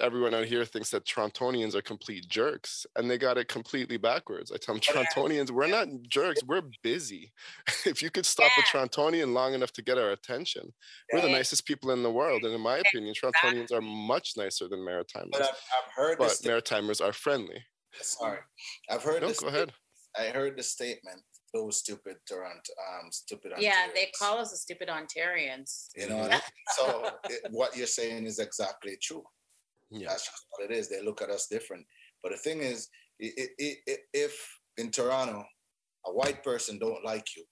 everyone out here thinks that Torontonians are complete jerks, and they got it completely backwards. I tell them Torontonians, we're not jerks, we're busy. <laughs> if you could stop yeah. a Torontonian long enough to get our attention, we're the nicest people in the world. And in my opinion, Torontonians are much nicer than Maritimers. But I've, I've heard, but Maritimers are friendly. Sorry, I've heard. No, go ahead. I heard the statement those stupid Toronto, um, stupid. Yeah, they call us the stupid Ontarians. You know, <laughs> so it, what you're saying is exactly true. Yeah. That's just what it is. They look at us different. But the thing is, it, it, it, if in Toronto a white person don't like you,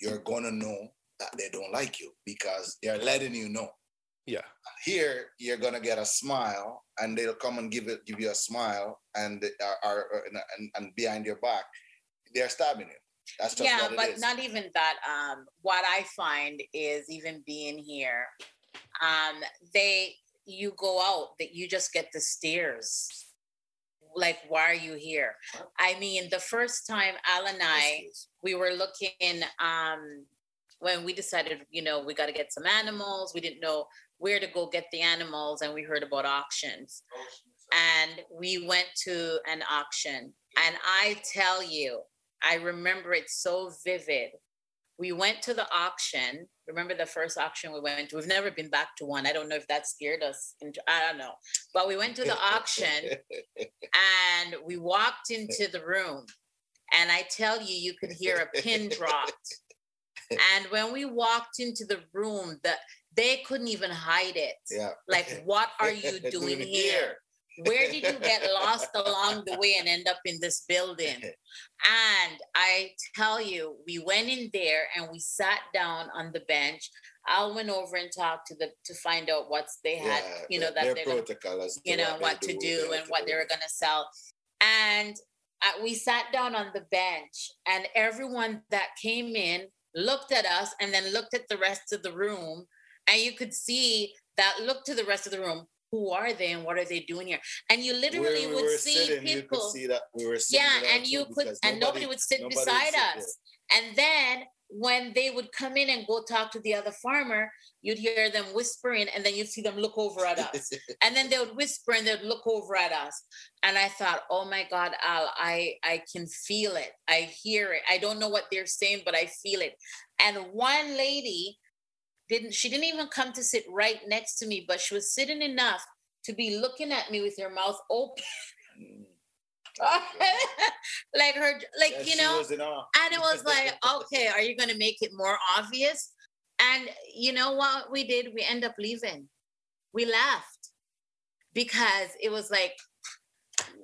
you're gonna know that they don't like you because they're letting you know. Yeah. Here you're gonna get a smile, and they'll come and give it, give you a smile, and are, are and, and behind your back, they're stabbing you. That's just yeah, but not even that. Um, what I find is even being here, um, they you go out that you just get the stares. Like, why are you here? I mean, the first time Al and I, we were looking, um, when we decided, you know, we got to get some animals. We didn't know where to go get the animals, and we heard about auctions. And we went to an auction. And I tell you, I remember it so vivid we went to the auction. Remember the first auction we went to? We've never been back to one. I don't know if that scared us. I don't know. But we went to the auction <laughs> and we walked into the room. And I tell you, you could hear a pin <laughs> dropped. And when we walked into the room, the, they couldn't even hide it. Yeah. Like, <laughs> what are you doing here? Where did you get lost along the way and end up in this building? <laughs> And I tell you, we went in there and we sat down on the bench. I went over and talked to the to find out what they had, yeah, you know, that they're gonna, you know, what, to do, do and what they were gonna sell. And uh, we sat down on the bench, and everyone that came in looked at us and then looked at the rest of the room, and you could see that look to the rest of the room who are they and what are they doing here? And you literally we would see sitting, people. see that we were yeah, and you could, and nobody, nobody would sit nobody beside would sit us. There. And then when they would come in and go talk to the other farmer, you'd hear them whispering, and then you'd see them look over at us. <laughs> and then they would whisper and they'd look over at us. And I thought, oh my God, Al, I I can feel it. I hear it. I don't know what they're saying, but I feel it. And one lady didn't she didn't even come to sit right next to me, but she was sitting enough to be looking at me with her mouth open. <laughs> like her like you know and it was like okay are you going to make it more obvious? And you know what we did? We end up leaving. We left because it was like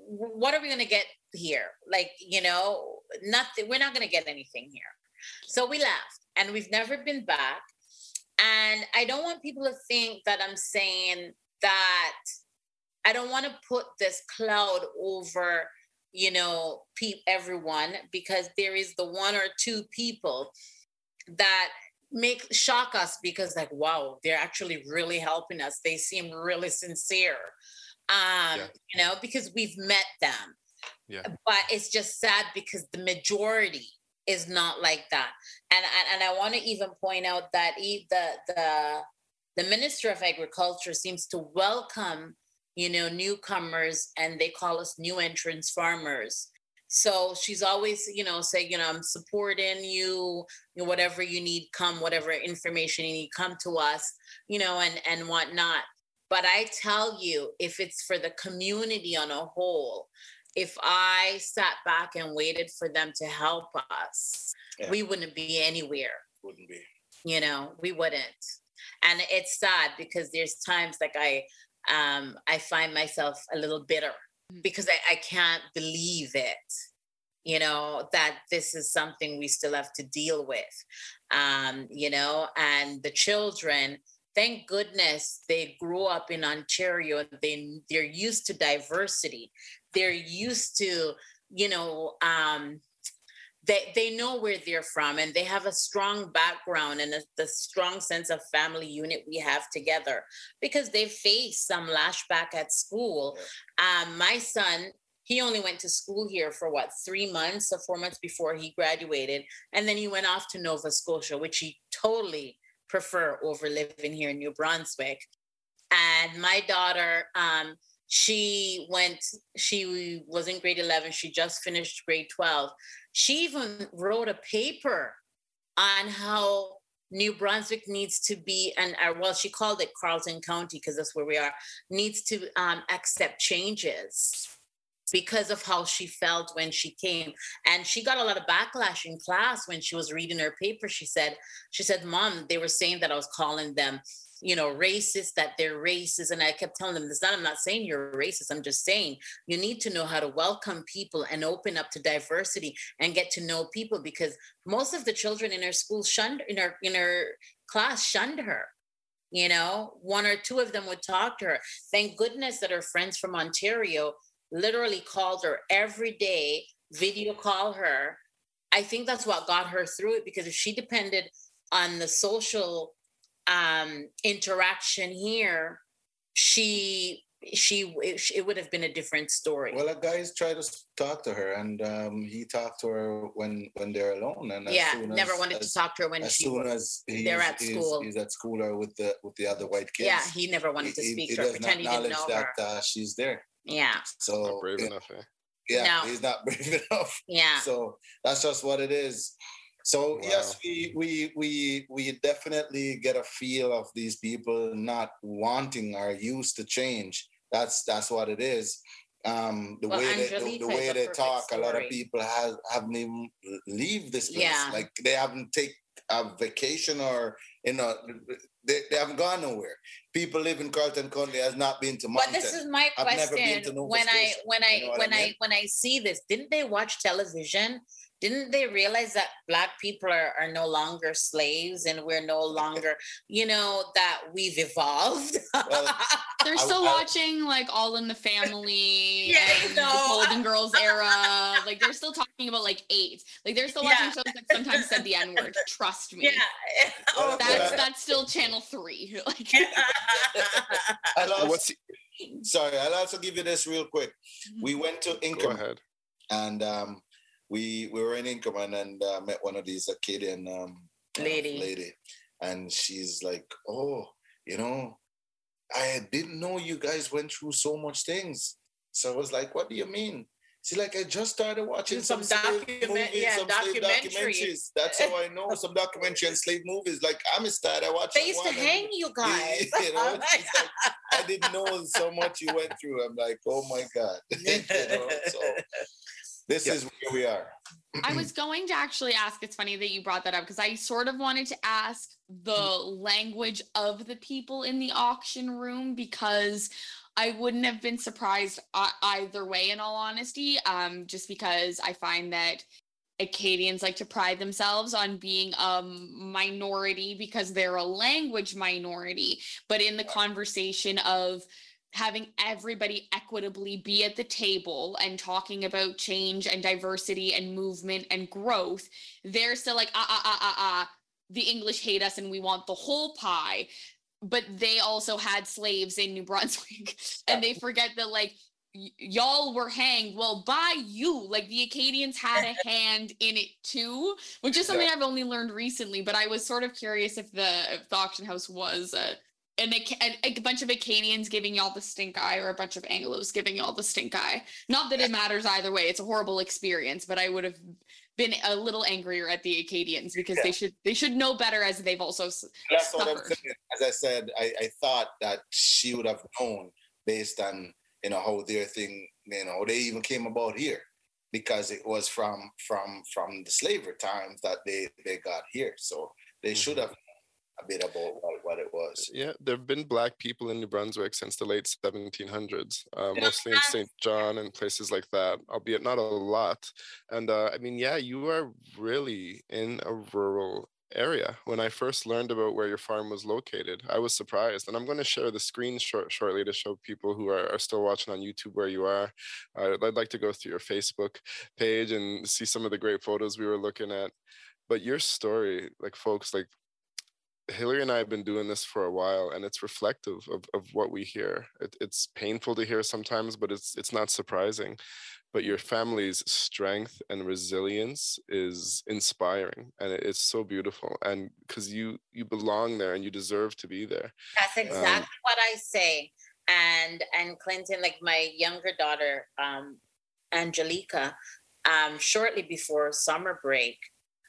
what are we going to get here? Like you know nothing we're not going to get anything here. So we left and we've never been back and I don't want people to think that I'm saying that I don't want to put this cloud over, you know, pe- everyone because there is the one or two people that make shock us because like wow they're actually really helping us. They seem really sincere um yeah. you know because we've met them. Yeah. But it's just sad because the majority is not like that. And and, and I want to even point out that the the the Minister of Agriculture seems to welcome, you know, newcomers and they call us new entrance farmers. So she's always, you know, saying, you know, I'm supporting you, you know, whatever you need, come, whatever information you need, come to us, you know, and and whatnot. But I tell you, if it's for the community on a whole, if I sat back and waited for them to help us, yeah. we wouldn't be anywhere. Wouldn't be. You know, we wouldn't. And it's sad because there's times like I um I find myself a little bitter mm. because I, I can't believe it you know that this is something we still have to deal with um you know and the children thank goodness they grew up in ontario they they're used to diversity they're used to you know um they they know where they're from and they have a strong background and a, the strong sense of family unit we have together because they faced some lashback at school. Um, my son he only went to school here for what three months or four months before he graduated and then he went off to nova scotia which he totally prefer over living here in new brunswick. And my daughter um, she went she was in grade 11 she just finished grade 12 she even wrote a paper on how new brunswick needs to be and uh, well she called it carleton county because that's where we are needs to um, accept changes because of how she felt when she came. And she got a lot of backlash in class when she was reading her paper. She said she said mom they were saying that i was calling them you know, racist, that they're racist. And I kept telling them this not, I'm not saying you're racist. I'm just saying you need to know how to welcome people and open up to diversity and get to know people because most of the children in her school shunned in her in her class shunned her. You know, one or two of them would talk to her. Thank goodness that her friends from Ontario literally called her every day, video call her. I think that's what got her through it because if she depended on the social um, interaction here, she she it, it, would have been a different story. Well, a guy's tried to talk to her, and um, he talked to her when when they're alone. And yeah, never wanted as, to talk to her when as she soon as they're at school. He's, he's, at school or with the with the other white kids. Yeah, he never wanted to speak he, to her, pretend he didn't know that, her. Uh, she's there. Yeah. So not brave enough. Eh? Yeah, no. he's not <laughs> brave enough. Yeah. So that's just what it is. So wow. yes, we we we we definitely get a feel of these people not wanting or used to change. That's that's what it is. Um, the well, way they, the, the way they talk, story. a lot of people have haven't even leave this place. Yeah. Like they haven't take a vacation or you know they, they haven't gone nowhere. People live in Carleton County has not been to Moncton. But this is my question. when I when I, you know when I, I when I see this, didn't they watch television? Didn't they realize that black people are, are no longer slaves and we're no <laughs> longer you know that we've evolved? Well, <laughs> they're still I, watching like all in the family <laughs> yeah, and the golden girls era. Like they're still talking about like eight like they're still watching yeah. shows that sometimes said the n-word. Trust me. Yeah. Oh, that's that's still channel three. Like also, what's sorry i'll also give you this real quick. We went to Inkerman and um we we were in Inkerman and uh, met one of these Acadian um, lady. lady, and she's like, "Oh, you know, I didn't know you guys went through so much things." So I was like, "What do you mean?" See, like I just started watching some, some document, movies, yeah, some documentaries. That's how I know some documentary and slave movies. Like Amistad, I watched. They used to hang you <laughs> guys. you know, <laughs> like, I didn't know so much you went through. I'm like, oh my god. <laughs> you know, so this is where we are. I was going to actually ask. It's funny that you brought that up because I sort of wanted to ask the language of the people in the auction room because I wouldn't have been surprised either way, in all honesty, um, just because I find that Acadians like to pride themselves on being a minority because they're a language minority. But in the conversation of having everybody equitably be at the table and talking about change and diversity and movement and growth, they're still like, ah, ah, ah, ah, ah, the English hate us and we want the whole pie. But they also had slaves in New Brunswick <laughs> and they forget that, like, y- y'all were hanged well by you like the acadians had a <laughs> hand in it too which is something yeah. i've only learned recently but i was sort of curious if the if the auction house was and a, a, bunch of Acadians giving y'all the stink eye or a bunch of Anglos giving y'all the stink eye. Not that it matters either way. It's a horrible experience, but I would have been a little angrier at the Acadians because yeah. they should they should know better as they've also That's suffered. what I'm saying. As I said, I, I thought that she would have known based on you know how their thing you know they even came about here because it was from from from the slavery times that they they got here. So they mm-hmm. should have about what, what it was. Yeah, there have been black people in New Brunswick since the late 1700s, uh, mostly in St. John and places like that, albeit not a lot. And uh, I mean, yeah, you are really in a rural area. When I first learned about where your farm was located, I was surprised. And I'm going to share the screen short, shortly to show people who are, are still watching on YouTube where you are. Uh, I'd like to go through your Facebook page and see some of the great photos we were looking at. But your story, like folks, like Hillary and I have been doing this for a while, and it's reflective of, of what we hear. It, it's painful to hear sometimes, but it's it's not surprising. But your family's strength and resilience is inspiring, and it, it's so beautiful. And because you you belong there, and you deserve to be there. That's um, exactly um, what I say. And and Clinton, like my younger daughter, um, Angelica, um, shortly before summer break,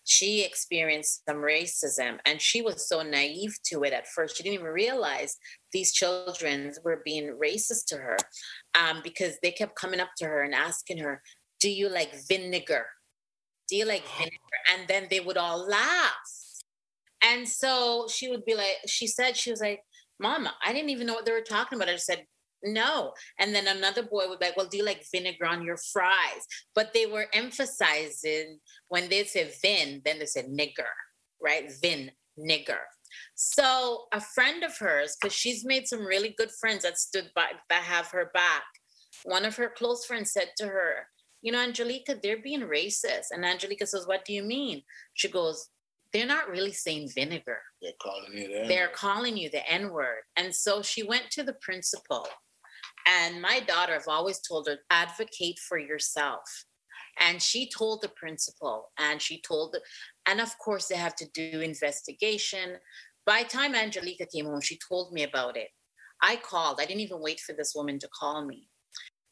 she experienced some racism and she was so naive to it at first. She didn't even realize these children were being racist to her um, because they kept coming up to her and asking her, Do you like vinegar? Do you like <gasps> vinegar? And then they would all laugh. And so she would be like, She said, She was like, Mama, I didn't even know what they were talking about. I said, no. And then another boy would be like, well, do you like vinegar on your fries? But they were emphasizing when they said vin, then they said nigger, right? Vin, nigger. So a friend of hers, because she's made some really good friends that stood by, that have her back. One of her close friends said to her, you know, Angelica, they're being racist. And Angelica says, what do you mean? She goes, they're not really saying vinegar. They're calling you the They're calling you the N word. And so she went to the principal and my daughter, I've always told her, advocate for yourself. And she told the principal, and she told, and of course, they have to do investigation. By time Angelica came home, she told me about it. I called. I didn't even wait for this woman to call me.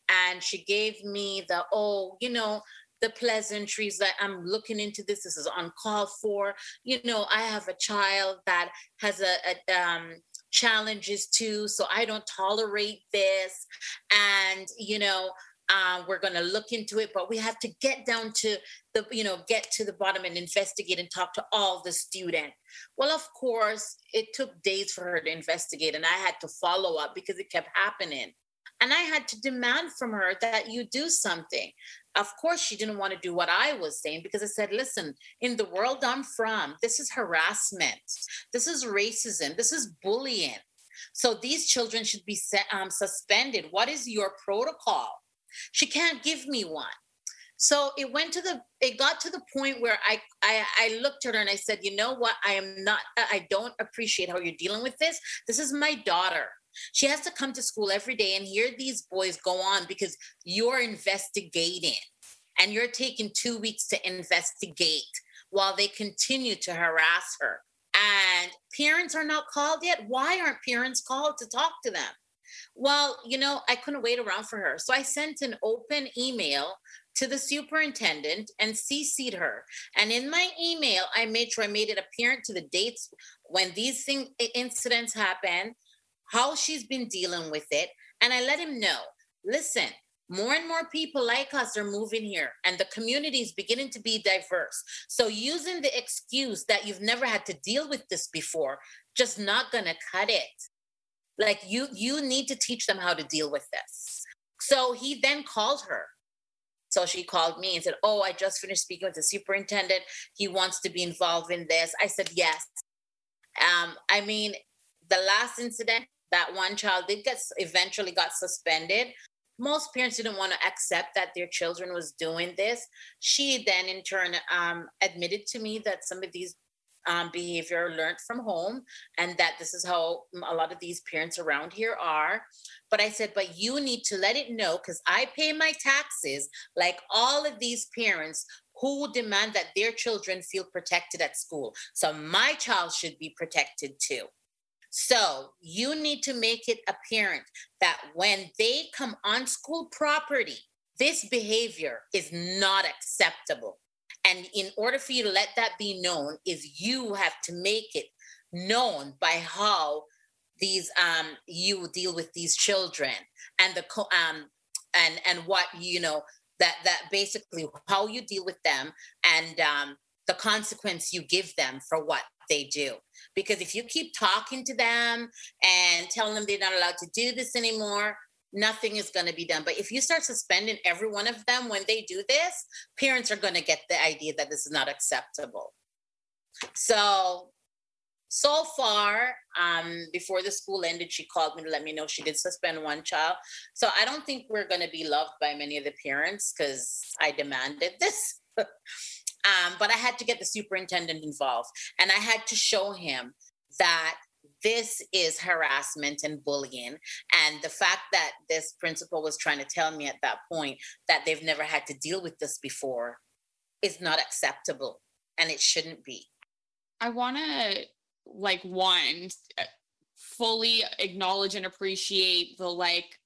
And she gave me the, oh, you know, the pleasantries that I'm looking into this. This is uncalled for. You know, I have a child that has a, a um, challenges too. So I don't tolerate this. And, you know, uh, we're going to look into it, but we have to get down to the, you know, get to the bottom and investigate and talk to all the student. Well, of course, it took days for her to investigate, and I had to follow up because it kept happening. And I had to demand from her that you do something. Of course, she didn't want to do what I was saying because I said, listen, in the world I'm from, this is harassment, this is racism, this is bullying. So these children should be um, suspended. What is your protocol? She can't give me one. So it went to the, it got to the point where I, I, I looked at her and I said, you know what? I am not, I don't appreciate how you're dealing with this. This is my daughter. She has to come to school every day and hear these boys go on because you're investigating and you're taking two weeks to investigate while they continue to harass her. And parents are not called yet. Why aren't parents called to talk to them? Well, you know, I couldn't wait around for her. So I sent an open email to the superintendent and CC'd her. And in my email, I made sure I made it apparent to the dates when these thing, incidents happen how she's been dealing with it. And I let him know listen, more and more people like us are moving here and the community is beginning to be diverse. So using the excuse that you've never had to deal with this before just not gonna cut it. Like you you need to teach them how to deal with this. So he then called her. So she called me and said oh i just finished speaking with the superintendent. He wants to be involved in this. I said yes. Um, i mean the last incident that one child did get eventually got suspended. Most parents didn't want to accept that their children was doing this. She then in turn um, admitted to me that some of these um, behavior learned from home and that this is how a lot of these parents around here are. But i said but you need to let it know because i pay my taxes like all of these parents who demand that their children feel protected at school. So my child should be protected too so you need to make it apparent that when they come on school property, this behavior is not acceptable. And in order for you to let that be known, is you have to make it known by how these um you deal with these children and the um and and what you know that that basically how you deal with them and um the consequence you give them for what they do. Because if you keep talking to them and telling them they're not allowed to do this anymore, nothing is going to be done. But if you start suspending every one of them when they do this, parents are going to get the idea that this is not acceptable. So so far, um, before the school ended, she called me to let me know she did suspend one child. So I don't think we're going to be loved by many of the parents because I demanded this. <laughs> um, but I had to get the superintendent involved and I had to show him that this is harassment and bullying. And the fact that this principal was trying to tell me at that point that they've never had to deal with this before is not acceptable and it shouldn't be. I want to like one fully acknowledge and appreciate the like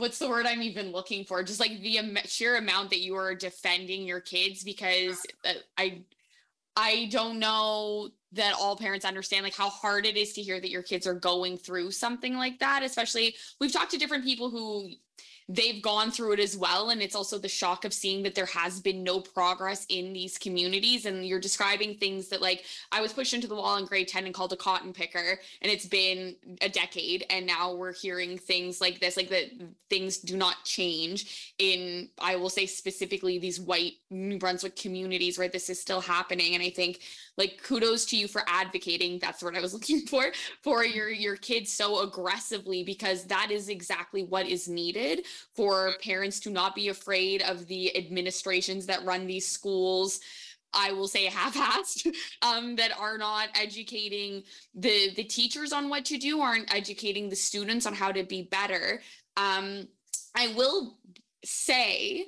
what's the word I'm even looking for? Just like the sheer amount that you are defending your kids because uh, I I don't know that all parents understand like how hard it is to hear that your kids are going through something like that especially we've talked to different people who they've gone through it as well. And it's also the shock of seeing that there has been no progress in these communities. And you're describing things that like i was pushed into the wall in grade 10 and called a cotton picker and it's been a decade. And now we're hearing things like this like that things do not change in i will say specifically these white new brunswick communities where this is still happening. And i think like kudos to you for advocating that's what i was <laughs> looking for for your your kids so aggressively because that is exactly what is needed for parents to not be afraid of the administrations that run these schools I will say half-assed <laughs> um, that are not educating the the teachers on what to do, aren't educating the students on how to be better. Um, I will say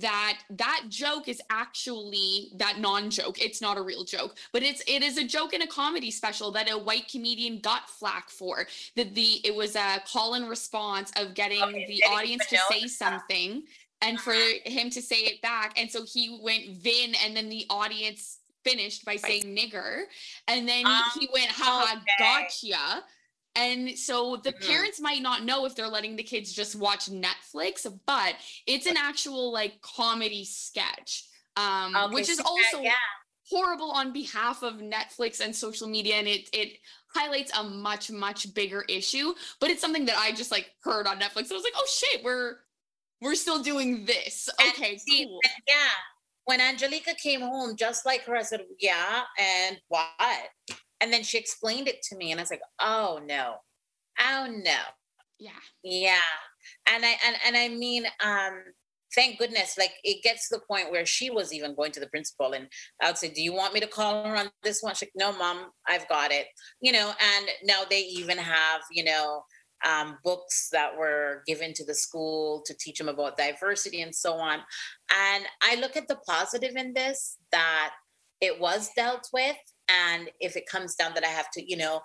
that that joke is actually that non-joke. It's not a real joke but it's it is a joke in a comedy special that a white comedian got flack for. That the it was a call and response of getting okay, the audience to say something and for uh-huh. him to say it back. And so he went vin and then the audience finished by saying nigger. And then um, he went haha okay. gotcha and so the mm-hmm. parents might not know if they're letting the kids just watch Netflix, but it's an actual like comedy sketch, um, okay, which is also yeah. horrible on behalf of Netflix and social media. And it it highlights a much much bigger issue. But it's something that I just like heard on Netflix. I was like, oh shit, we're we're still doing this. Okay, see, cool. Yeah. When Angelica came home, just like her, I said, yeah, and what? And then she explained it to me, and I was like, oh no, oh no. Yeah. Yeah. And I and, and I mean, um, thank goodness, like it gets to the point where she was even going to the principal and I would say, Do you want me to call her on this one? She's like, No, mom, I've got it. You know, and now they even have, you know, um, books that were given to the school to teach them about diversity and so on. And I look at the positive in this that it was dealt with and if it comes down that i have to you know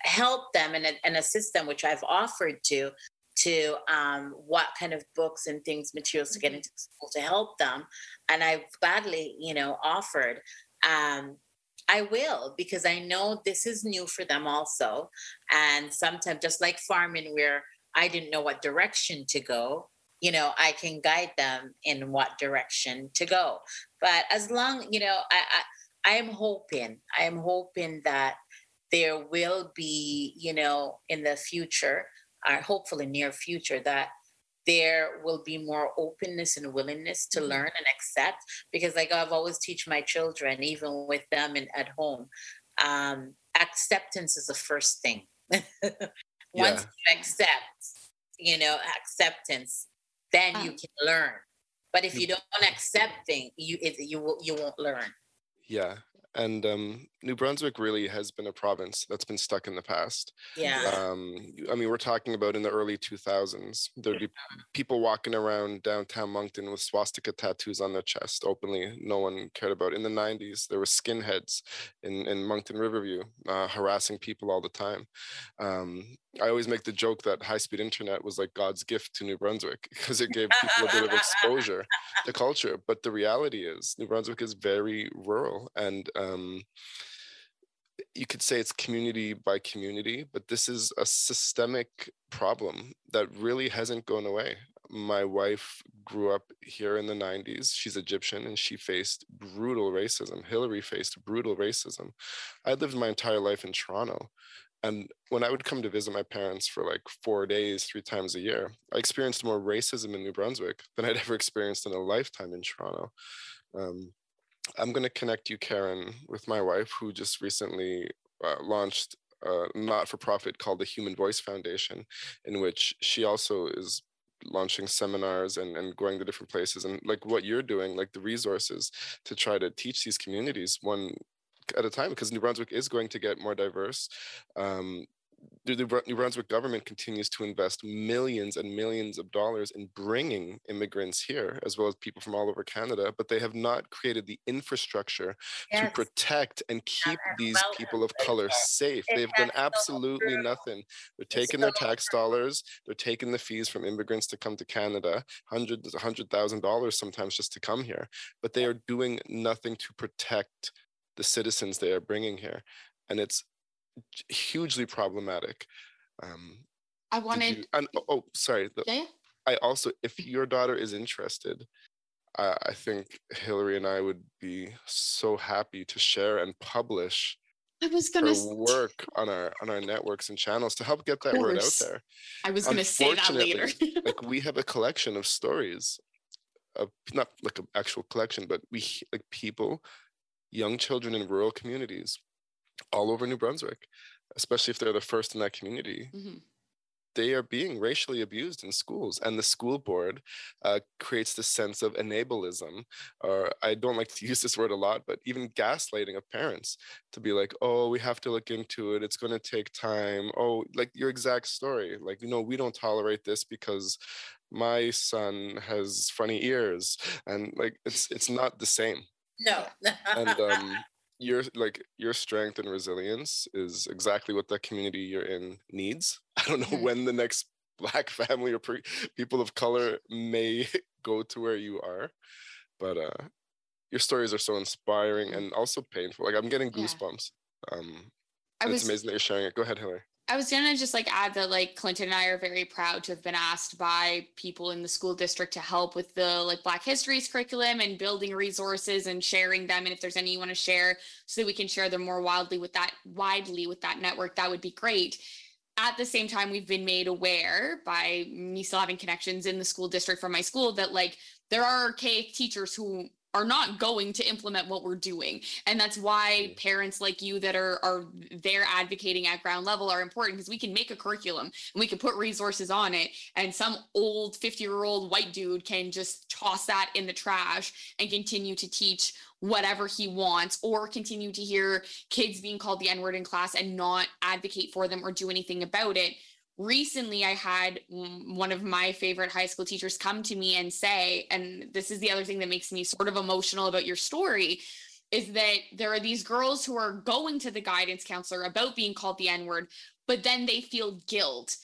help them and, and assist them which i've offered to to um, what kind of books and things materials to get mm-hmm. into school to help them and i've gladly you know offered um, i will because i know this is new for them also and sometimes just like farming where i didn't know what direction to go you know i can guide them in what direction to go but as long you know i, I I am hoping, I am hoping that there will be, you know, in the future, or hopefully near future, that there will be more openness and willingness to mm-hmm. learn and accept. Because, like I've always teach my children, even with them in, at home, um, acceptance is the first thing. <laughs> Once yeah. you accept, you know, acceptance, then you can learn. But if you don't accept things, you it, you will you won't learn. Yeah. And um, New Brunswick really has been a province that's been stuck in the past. Yeah. Um, I mean, we're talking about in the early 2000s, there'd be people walking around downtown Moncton with swastika tattoos on their chest openly. No one cared about. In the 90s, there were skinheads in, in Moncton Riverview uh, harassing people all the time. Um, I always make the joke that high speed internet was like God's gift to New Brunswick <laughs> because it gave people a bit of exposure to <laughs> culture. But the reality is, New Brunswick is very rural and um, you could say it's community by community, but this is a systemic problem that really hasn't gone away. My wife grew up here in the 90s. She's Egyptian and she faced brutal racism. Hillary faced brutal racism. I lived my entire life in Toronto and when I would come to visit my parents for like four days, three times a year, I experienced more racism in New Brunswick than I'd ever experienced in a lifetime in Toronto. Um, I'm going to connect you, Karen, with my wife, who just recently uh, launched a not for profit called the Human Voice Foundation, in which she also is launching seminars and, and going to different places and like what you're doing like the resources to try to teach these communities one at a time because new brunswick is going to get more diverse um, the New Brunswick government continues to invest millions and millions of dollars in bringing immigrants here, as well as people from all over Canada, but they have not created the infrastructure yes. to protect and keep these people of color safe. They've done absolutely nothing. They're taking their tax dollars, they're taking the fees from immigrants to come to Canada, hundreds, a hundred thousand dollars sometimes just to come here, but they are doing nothing to protect the citizens they are bringing here. And it's hugely problematic. Um, I wanted. You, and, oh, oh, sorry. The, yeah. I also, if your daughter is interested, uh, I think Hillary and I would be so happy to share and publish. I was gonna work on our on our networks and channels to help get that word out there. I was gonna say that later. <laughs> like we have a collection of stories, of not like an actual collection, but we like people, young children in rural communities all over New Brunswick, especially if they're the first in that community. Mm-hmm. They are being racially abused in schools, and the school board uh, creates this sense of enableism, or I don't like to <laughs> use this word a lot, but even gaslighting of parents to be like, "Oh, we have to look into it. It's going to take time." Oh, like your exact story, like you know, we don't tolerate this because my son has funny ears, and like it's it's not the same. No. <laughs> and um, your like your strength and resilience is exactly what the community you're in needs. <laughs> I don't know mm-hmm. when the next <laughs> black family or pre- people of color may go to where you are, but uh, your stories are so inspiring and also painful. Like I'm getting goosebumps. Yeah. Um, was, it's amazing that you're sharing it. Go ahead, Hillary. I was gonna just like add that like Clinton and I are very proud to have been asked by people in the school district to help with the like Black Histories curriculum and building resources and sharing them. And if there's any you want to share, so that we can share them more widely with that widely with that network, that would be great. At the same time, we've been made aware by me still having connections in the school district from my school that like there are archaic teachers who are not going to implement what we're doing. And that's why parents like you that are are there advocating at ground level are important because we can make a curriculum and we can put resources on it. And some old 50 year old white dude can just toss that in the trash and continue to teach whatever he wants or continue to hear kids being called the n word in class and not advocate for them or do anything about it recently i had one of my favorite high school teachers come to me and say and this is the other thing that makes me sort of emotional about your story is that there are these girls who are going to the guidance counselor about being called the n word but then they feel guilt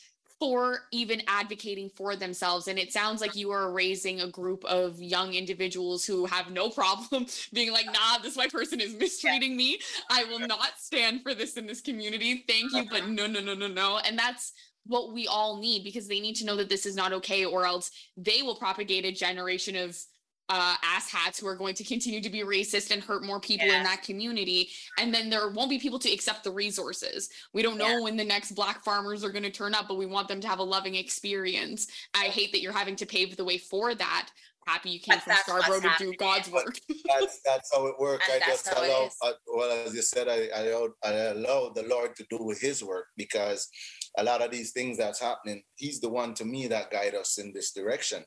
for even advocating for themselves. And it sounds like you are raising a group of young individuals who have no problem <laughs> being like nah this white person is mistreating me. I will not stand for this in this community. Thank you but no no no no no. And that's what we all need because they need to know that this is not okay or else they will propagate a generation of uh, asshats who are going to continue to be racist and hurt more people yeah. in that community. And then there won't be people to accept the resources. We don't know yeah. when the next black farmers are going to turn up, but we want them to have a loving experience. I hate that you're having to pave the way for that. Happy you came but from Scarborough to do God's work. <laughs> that's, that's how it works. I just allow, uh, well, as you said, I, I, allow, I allow the Lord to do his work because a lot of these things that's happening, he's the one to me that guide us in this direction.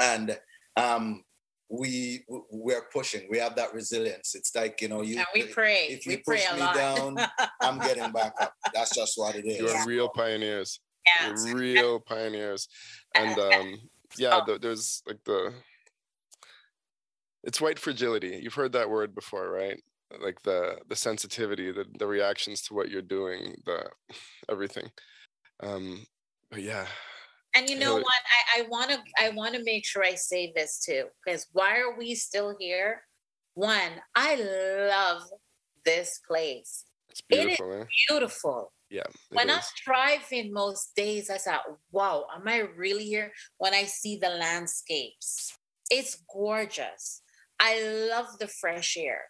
And um, we we're pushing. We have that resilience. It's like you know, you. And we pray. If you we push me lot. down, <laughs> I'm getting back up. That's just what it is. You're yeah. real pioneers. Yeah. You're real pioneers, and um, yeah, the, there's like the. It's white fragility. You've heard that word before, right? Like the the sensitivity the, the reactions to what you're doing the <sighs> everything. Um but yeah and you know what? I I want to i want to make sure i say this too because why are we still here? One i love this place. It's beautiful it is eh? beautiful. Yeah when is. i drive in most days i thought wow am i really here? When i see the landscapes it's gorgeous. I love the fresh air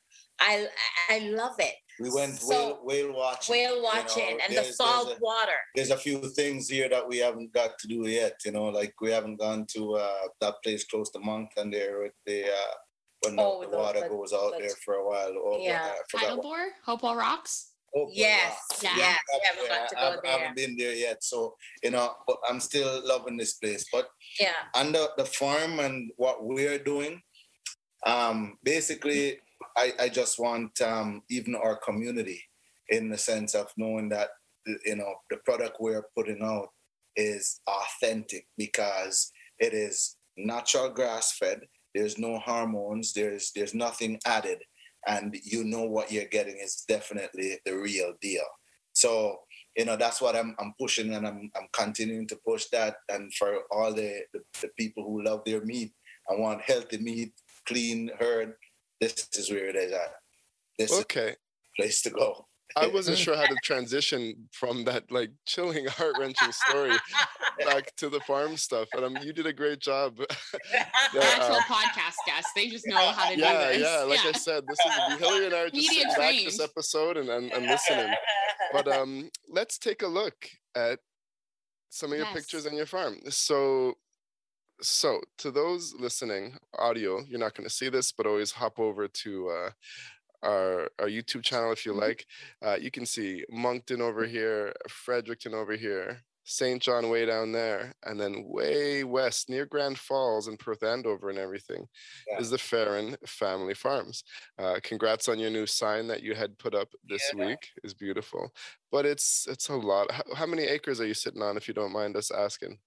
I I love it. We went so, whale, whale watching. Whale watching you know, and the salt a, water. There's a few things here that we haven't got to do yet. You know, like we haven't gone to uh, that place close to Moncton there with the uh, when the, Oh, the the- water the- goes out the- there for a while. Oh, Yeah. I forgot what- Heidelborg, Hopewell Rocks. Hopewell Yes, Rock. Yeah. yes, we Yeah, haven't got to I go haven't- I haven't been there yet, so you know, but I'm still loving this place. But Yeah, under the farm and what we're doing, um, basically, I, I just want um, even our community in the sense of knowing that you know the product we're putting out is authentic because it is natural grass fed. There's no hormones. There's there's nothing added, and you know what you're getting is definitely the real deal. So you know that's what I'm I'm pushing, and I'm I'm continuing to push that. And for all the the, the people who love their meat and want healthy meat, clean herd, this is where it is at. This is Okay. the place to go. I wasn't sure how to transition from that like chilling, <laughs> heart wrenching story <laughs> back to the farm stuff. And um, you did a great job. <laughs> They're Yeah, actual uh, podcast guests. They just know how to yeah, do this. yeah. Like I said, this is Hillary and I are just Media sitting back this episode and, and, and listening. But um, let's take a look at some of your Yes. pictures on your farm. So, so to those listening, audio, you're not going to see this, but always hop over to uh, our our YouTube channel if you Mhm. like. Uh, you can see Moncton over here, Fredericton over here, St. John way down there, and then way west near Grand Falls and Perth Andover and everything Yeah. is the Ferron Family Farms. Uh, congrats on your new sign that you had put up this Yeah. week. is beautiful, but it's it's a lot. How, how many acres are you sitting on, if you don't mind us asking?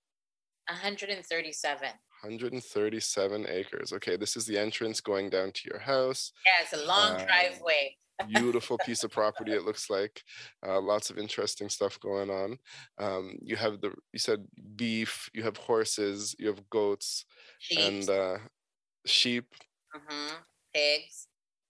137. 137 acres. Okay, this is the entrance going down to your house. Yeah, it's a long Um, driveway. <laughs> Beautiful piece of property. It looks like uh, lots of interesting stuff going on. Um, you have the you said beef. You have horses. You have goats Sheep, and uh, sheep. mhm, pigs.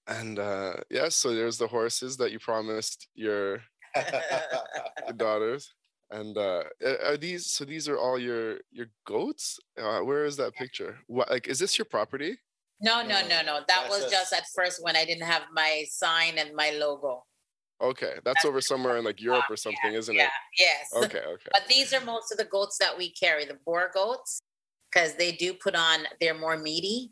And uh, yeah, so there's the horses that you promised your <laughs> your daughters. And uh, are these so? These are all your your goats. Uh, where is that picture? What like is this your property? No, no, No, no. That that's was a- just at first when I didn't have my sign and my logo. Okay, that's over somewhere in like Europe or something, isn't Yeah, it? yes. <laughs> Okay, okay. But these are most of the goats that we carry, the Boer goats, because they do put on, they're more meaty.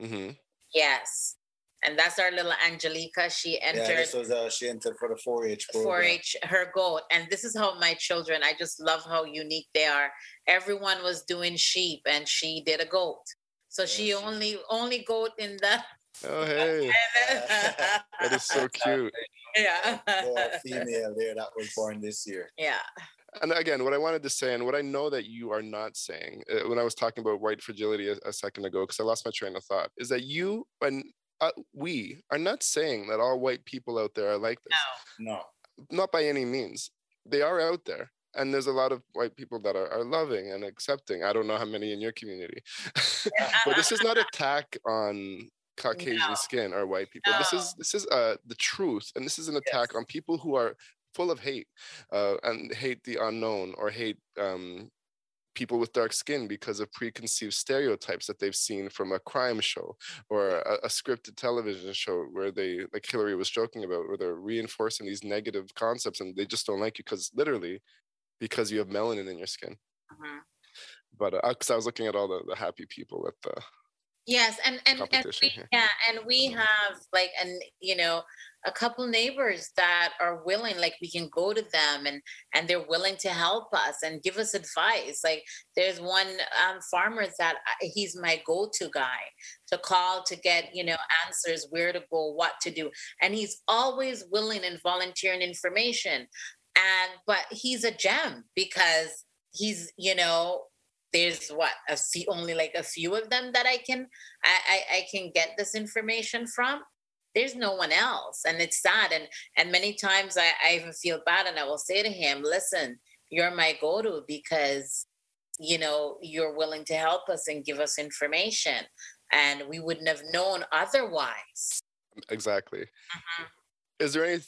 mm-hmm. Yes. And that's our little Angelica. She entered. yeah, entered this was uh, she entered for the 4-H program. 4-H, her goat. And this is how my children, I just love how unique they are. Everyone was doing sheep and she did a goat. So she Yes. only only goat in the <laughs> Oh hey, <laughs> that is so cute. yeah. Boy, <laughs> female there that was born this year. yeah. And again, what I wanted to say, and what I know that you are not saying, uh, when I was talking about white fragility a, a second ago, because I lost my train of thought, is that you and uh, we are not saying that all white people out there are like this. No. No. Not by any means. They are out there. And there's a lot of white people that are, are loving and accepting. I don't know how many in your community. <laughs> but this is not <laughs> attack on Caucasian No. skin or white people. This is this is uh the truth, and this is an attack Yes. on people who are full of hate, uh, and hate the unknown or hate um, people with dark skin because of preconceived stereotypes that they've seen from a crime show or a, a scripted television show where they, like Hillary was joking about, where they're reinforcing these negative concepts and they just don't like you because literally because you have melanin in your skin. Mhm. But because I was looking at all the, the happy people at the Yes, and and, and we, yeah, and we have like and you know a couple neighbors that are willing, like we can go to them and and they're willing to help us and give us advice. Like there's one um, farmer that I, he's my go-to guy to call to get you know answers, where to go, what to do, and he's always willing and volunteering information. And but he's a gem because he's you know there's what a few only like a few of them that I can I, I I can get this information from. There's no one else, and it's sad. And and many times I, I even feel bad, and I will say to him, "Listen, you're my go-to because you know you're willing to help us and give us information, and we wouldn't have known otherwise." exactly. Mhm. Is there any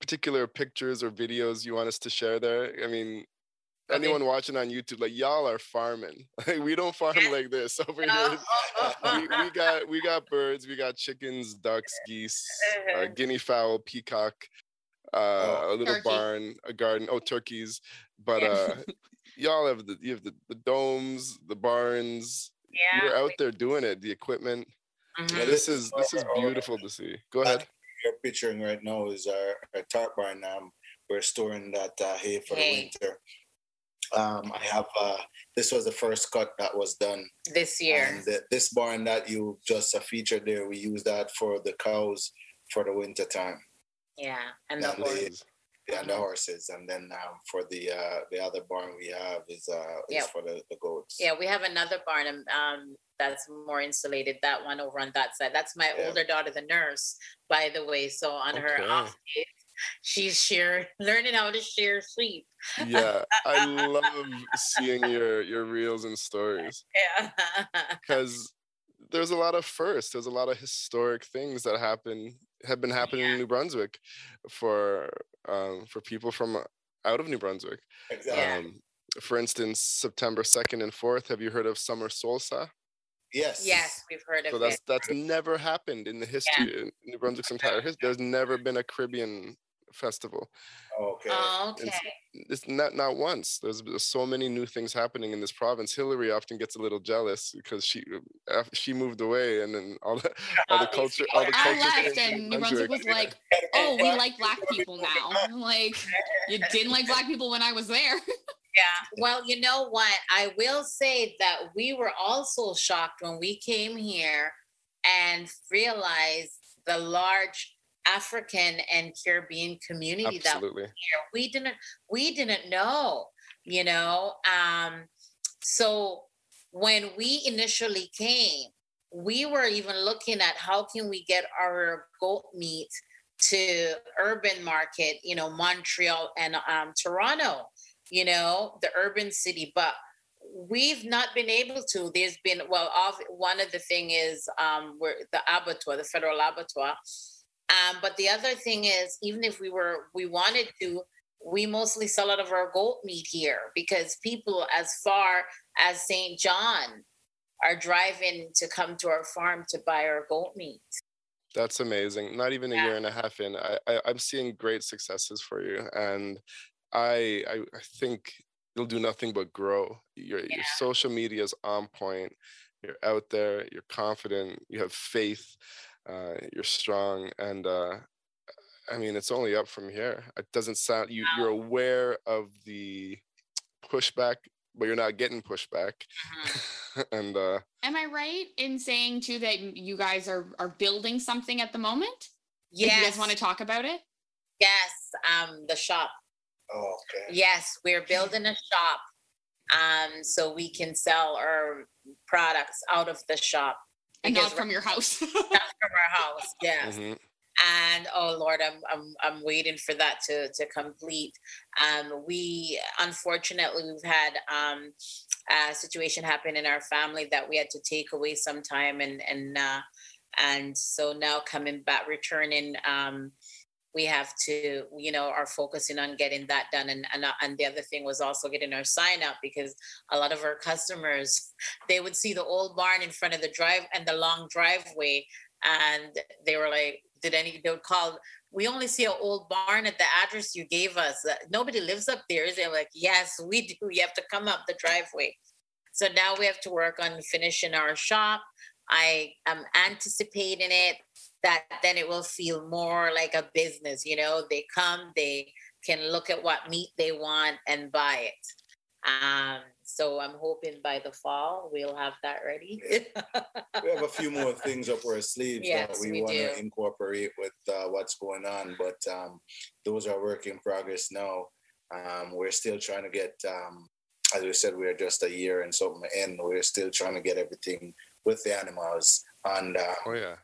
particular pictures or videos you want us to share there? I mean, Okay. anyone watching on YouTube, like y'all are farming. <laughs> Like, we don't farm like this <laughs> over Oh, here. oh, <laughs> oh, we, we got we got birds, we got chickens, ducks, geese, uh, guinea fowl, peacock, uh, Oh. a little Turkey. barn, a garden. Oh, turkeys! But uh, y'all have the you have the, the domes, the barns. yeah, You're out we- there doing it. The equipment. Mm-hmm. Yeah, this is this is beautiful to see. Go ahead. You're picturing right now is our, our tarp barn. Um, we're storing that uh, hay for hey. the winter. Um, I have uh, this was the first cut that was done this year. And the, this barn that you just uh, featured there, we use that for the cows for the winter time. Yeah, and, and the horses. Yeah, and the horses, and then um, for the uh, the other barn we have is uh is yeah. for the, the goats. Yeah, we have another barn um that's more insulated. That one over on that side. That's my yeah. older daughter, the nurse, by the way. So on okay. her off days, she's share <laughs> learning how to share sleep. Yeah, <laughs> I love seeing your your reels and stories. Yeah, <laughs> because there's a lot of firsts. There's a lot of historic things that happen have been happening yeah. in New Brunswick for um, for people from out of New Brunswick. Exactly. Um, for instance, September second and fourth. Have you heard of Summer Salsa? Yes. Yes, we've heard of it. so that's, it. That's never happened in the history yeah. in New Brunswick's entire history. There's never been a Caribbean festival. Oh, okay. Oh, okay. It's, it's, not not once. There's, there's, so many new things happening in this province. Hillary often gets a little jealous because she uh, she moved away, and then all the <laughs> all the culture all the culture. I left, and New Brunswick was like, "Oh, we like black people now." I'm <laughs> like, you didn't like black people when I was there. <laughs> yeah. Well, you know what? I will say that we were also shocked when we came here and realized the large African and Caribbean community Absolutely. that. We didn't we didn't know, you know. Um, so when we initially came, we were even looking at how can we get our goat meat to urban market, you know, Montreal and um, Toronto, you know, the urban city, but we've not been able to. There's been well, one of the thing is um, the abattoir, the federal abattoir um, but the other thing is, even if we were, we wanted to, we mostly sell out of our goat meat here because people as far as St. John are driving to come to our farm to buy our goat meat. That's amazing. Not even a yeah. year and a half in, I, I am seeing great successes for you, and I I, I think you'll do nothing but grow. Your yeah. your social media is on point. You're out there. You're confident. You have faith uh, you're strong and uh, i mean it's only up from here. It doesn't sound you, you're aware of the pushback but you're not getting pushback. Mm-hmm. <laughs> and uh, am i right in saying too that you guys are are building something at the moment? Yes you guys want to talk about it? Yes um the shop. Oh, okay. Yes we're building a shop um so we can sell our products out of the shop and not from your house. <laughs> not from our house, yes. Mm-hmm. And oh Lord, I'm I'm I'm waiting for that to to complete. Um, we unfortunately we've had um, a situation happen in our family that we had to take away some time, and and uh, and so now coming back, returning. Um, we have to you know are focusing on getting that done. And, and uh, and the other thing was also getting our sign up because a lot of our customers they would see the old barn in front of the drive and the long driveway and they were like did any they would call we only see an old barn at the address you gave us. Uh, nobody lives up there is it like yes we do. You have to come up the driveway. So now we have to work on finishing our shop. I am anticipating it that then it will feel more like a business. You know, they come, they can look at what meat they want and buy it. Um, so I'm hoping by the fall we'll have that ready. we have a few more things up our sleeves yes, that we, we want to incorporate with uh, what's going on, but um, those are work in progress now. Um, we're still trying to get, um, as we said, we're just a year and something in. We're still trying to get everything with the animals and uh, oh yeah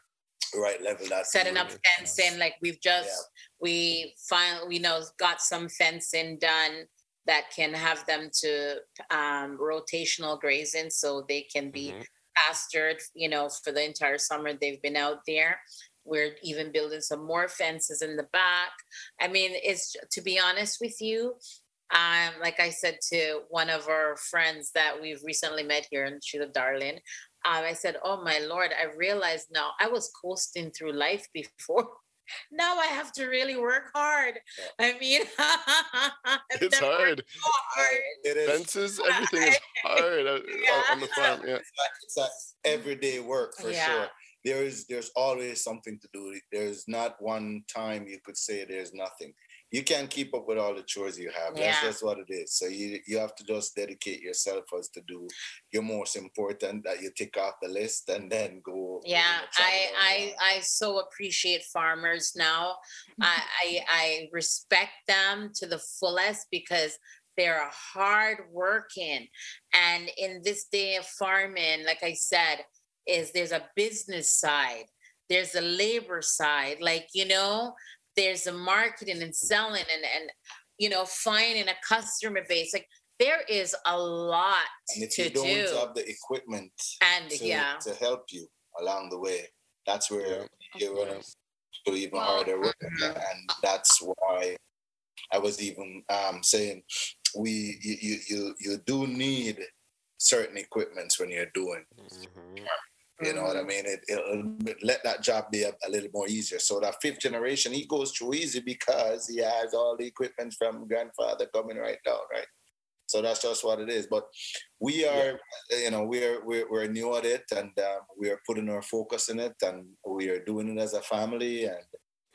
right level. That's setting up fencing. Like we've just yeah. we finally we know got some fencing done that can have them to um, rotational grazing, so they can be mm-hmm. pastured. You know, for the entire summer they've been out there. We're even building some more fences in the back. I mean, it's to be honest with you, um, like I said to one of our friends that we've recently met here, and she's a darling um, I said, Oh my Lord, I realized now I was coasting through life before. <laughs> now I have to really work hard. I mean, <laughs> it's hard. hard. It is. Fences, everything is <laughs> hard yeah. on the farm. Yeah. It's, like, it's like everyday work for yeah. sure. there is there's always something to do. There's not one time you could say there's nothing. You can't keep up with all the chores you have. That's just what it is. So you you have to just dedicate yourself as to do your most important that you tick off the list and then go. Yeah, you know, try I, I. I so appreciate farmers now. I, I I respect them to the fullest because they're hard working. And in this day of farming, like I said, is there's a business side, there's a labor side, like you know, there's a marketing and selling and and you know, finding a customer base. Like there is a lot And if to you don't do. have the equipment and to, yeah. to help you along the way, that's where you're gonna do even Well, harder work. mhm. And that's why I was even um, saying we you, you you you do need certain equipments when you're doing. Mhm. You know what I Mhm. mean? It, it'll let that job be a, a little more easier. So that fifth generation, he goes through easy because he has all the equipment from grandfather coming right down, right? So that's just what it is. But we are, you know, we're we're, we're new at it, and um, we are putting our focus in it, and we are doing it as a family, and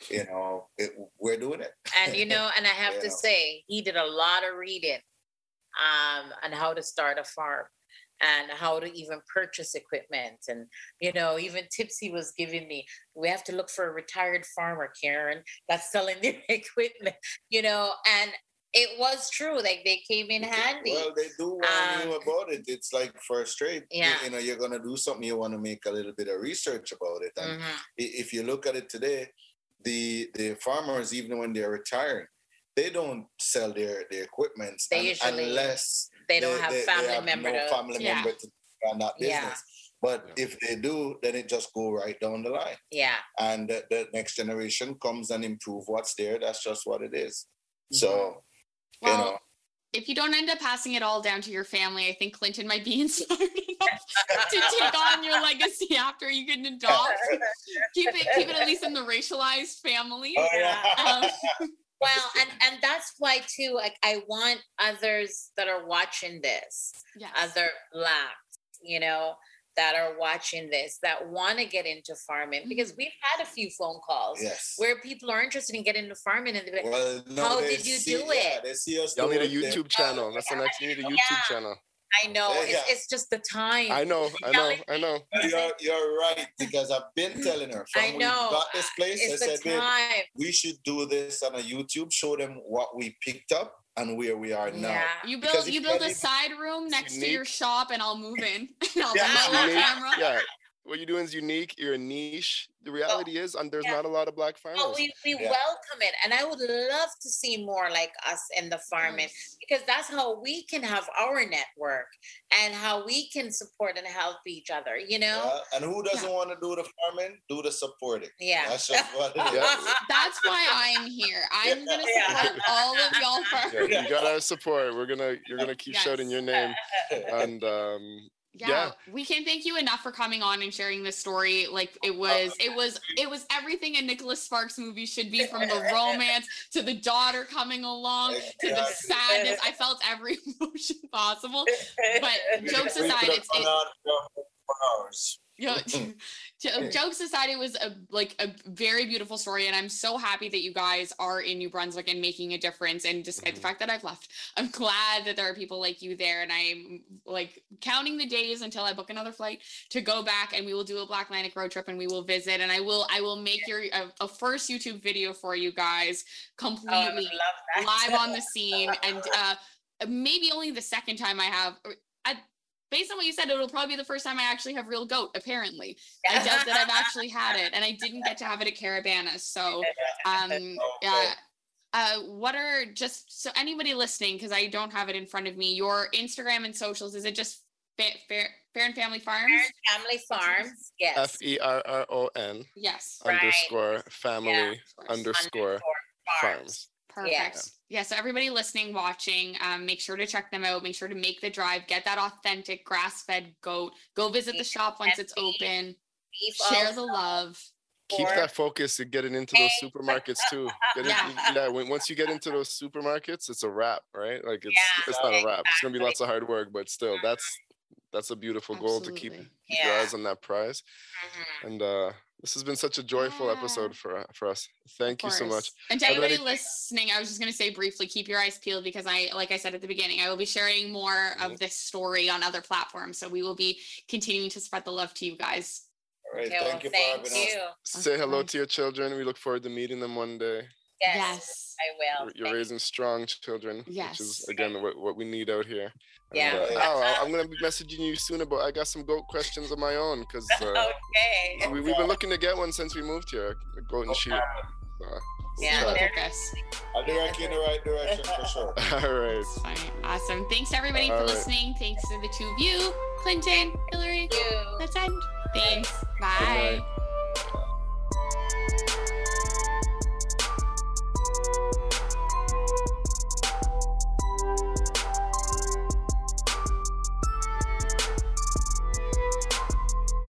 you know, it, we're doing it. and you know and i <laughs> have to Yeah. say he did a lot of reading um on how to start a farm and how to even purchase equipment and you know even tipsy was giving me we have to look for a retired farmer karen that's selling their <laughs> equipment you know and it was true like they came in handy Well, they do warn you Um, about it. It's like first rate. you- Yeah. You, know, you're gonna do something. You want to make a little bit of research about it, and Mhm. if you look at it today, the the farmers, even when they're retiring, they don't sell their their equipment They un- usually unless they don't have family have member no to- family Yeah. member to run that Yeah. business. But if they do, then it just go right down the line, yeah and the, the next generation comes and improve what's there. That's just what it is. So you Well, know, if you don't end up passing it all down to your family, I think Clinton might be <laughs> inspired enough to take on your legacy after you can adopt. <laughs> keep it keep it at least in the racialized family. Oh, yeah. Um, well and <laughs> and that's why too like i want others that are watching this yes. other blacks, you know, that are watching this that want to get into farming because Mhm. we've had a few phone calls yes. where people are interested in getting into farming and they're like, Well, no, How they did you see- do yeah, it? they see us. Y'all need a doing it, YouTube channel. That's the next. You need a YouTube Yeah. channel. I know Yeah, it's, it's just the time. I know. I know. I know. You're, you're right because I've been telling her from I we know. got this place. It's I the said, babe, time. we should do this on a YouTube. Show them what we picked up and where we are now. Yeah. You build you you build a side room next to your shop and I'll move in. <laughs> And I'll Yeah. have my Unique. camera. Yeah. What you're doing is unique. You're a niche. The reality is, and there's yeah. not a lot of black farmers. Well, we, we Yeah. welcome it. And I would love to see more like us in the farming because that's how we can have our network and how we can support and help each other, you know? Yeah, And who doesn't want to do the farming? Do the supporting. Yeah. That's just <laughs> what it is. Yeah. That's why I'm here. I'm gonna <laughs> Yeah. support all of y'all Yeah, farmers. you got our support. We're gonna you're gonna keep shouting your name, <laughs> and um, yeah, Yeah. we can't thank you enough for coming on and sharing this story. Like it was it was it was everything a nicholas sparks movie should be from the romance to the daughter coming along to the sadness. I felt every <laughs> emotion possible. But <laughs> jokes aside it's it, on for four hours. you know, jo- jokes aside it was a like a very beautiful story and i'm so happy that you guys are in new brunswick and making a difference and despite Mhm. the fact that i've left i'm glad that there are people like you there and i'm like counting the days until i book another flight to go back and we will do a black atlantic road trip and we will visit and i will i will make your a, a first youtube video for you guys Oh, completely that. live on the <laughs> scene and uh maybe only the second time i have I, based on what you said it'll probably be the first time i actually have real goat apparently i doubt that i've <laughs> actually had it and i didn't get to have it at Caribana so <laughs> um yeah uh, what are just so anybody listening because i don't have it in front of me your instagram and socials is it just fa- fair Ferron family farms Family Farms, yes. F E R R O N yes Right. underscore family of course. underscore farms. Perfect. Yeah. Yeah. So everybody listening, watching, um, make sure to check them out. Make sure to make the drive. Get that authentic grass-fed goat. Go visit the shop once it's open. Share the love. Keep that focus and getting into those supermarkets too. <laughs> Get in- Yeah. yeah. When, once you get into those supermarkets, it's a wrap, right? Like it's Yeah, it's not a wrap. It's gonna be lots of hard work, but still, that's that's a beautiful goal to keep, Absolutely. keep your eyes on that prize. Mhm. And uh, this has been such a joyful Yeah. episode for for us. Thank you so much. And to Are anybody any- listening, I was just going to say briefly, keep your eyes peeled because I, like I said at the beginning, I will be sharing more of this story on other platforms. So we will be continuing to spread the love to you guys. All right, Okay, well, thank you for thank having us. you. Say hello course. to your children. We look forward to meeting them one day. Yes, Yes. I will. You're- You're Thank- raising strong children, which is again what, what we need out here. And, Yeah. uh, Al, I- I'm gonna be messaging you soon about. I got some goat questions of my own because uh, <laughs> okay. we, we've been looking to get one since we moved here. The goat and sheep. Uh, Yeah, we'll Look try. I'll direct you in the right direction for sure. <laughs> All right. Fine. Awesome. Thanks to everybody for All right. listening. Thanks to the two of you, Clinton, Hillary. Thank you. Let's end. Thanks. night. Bye.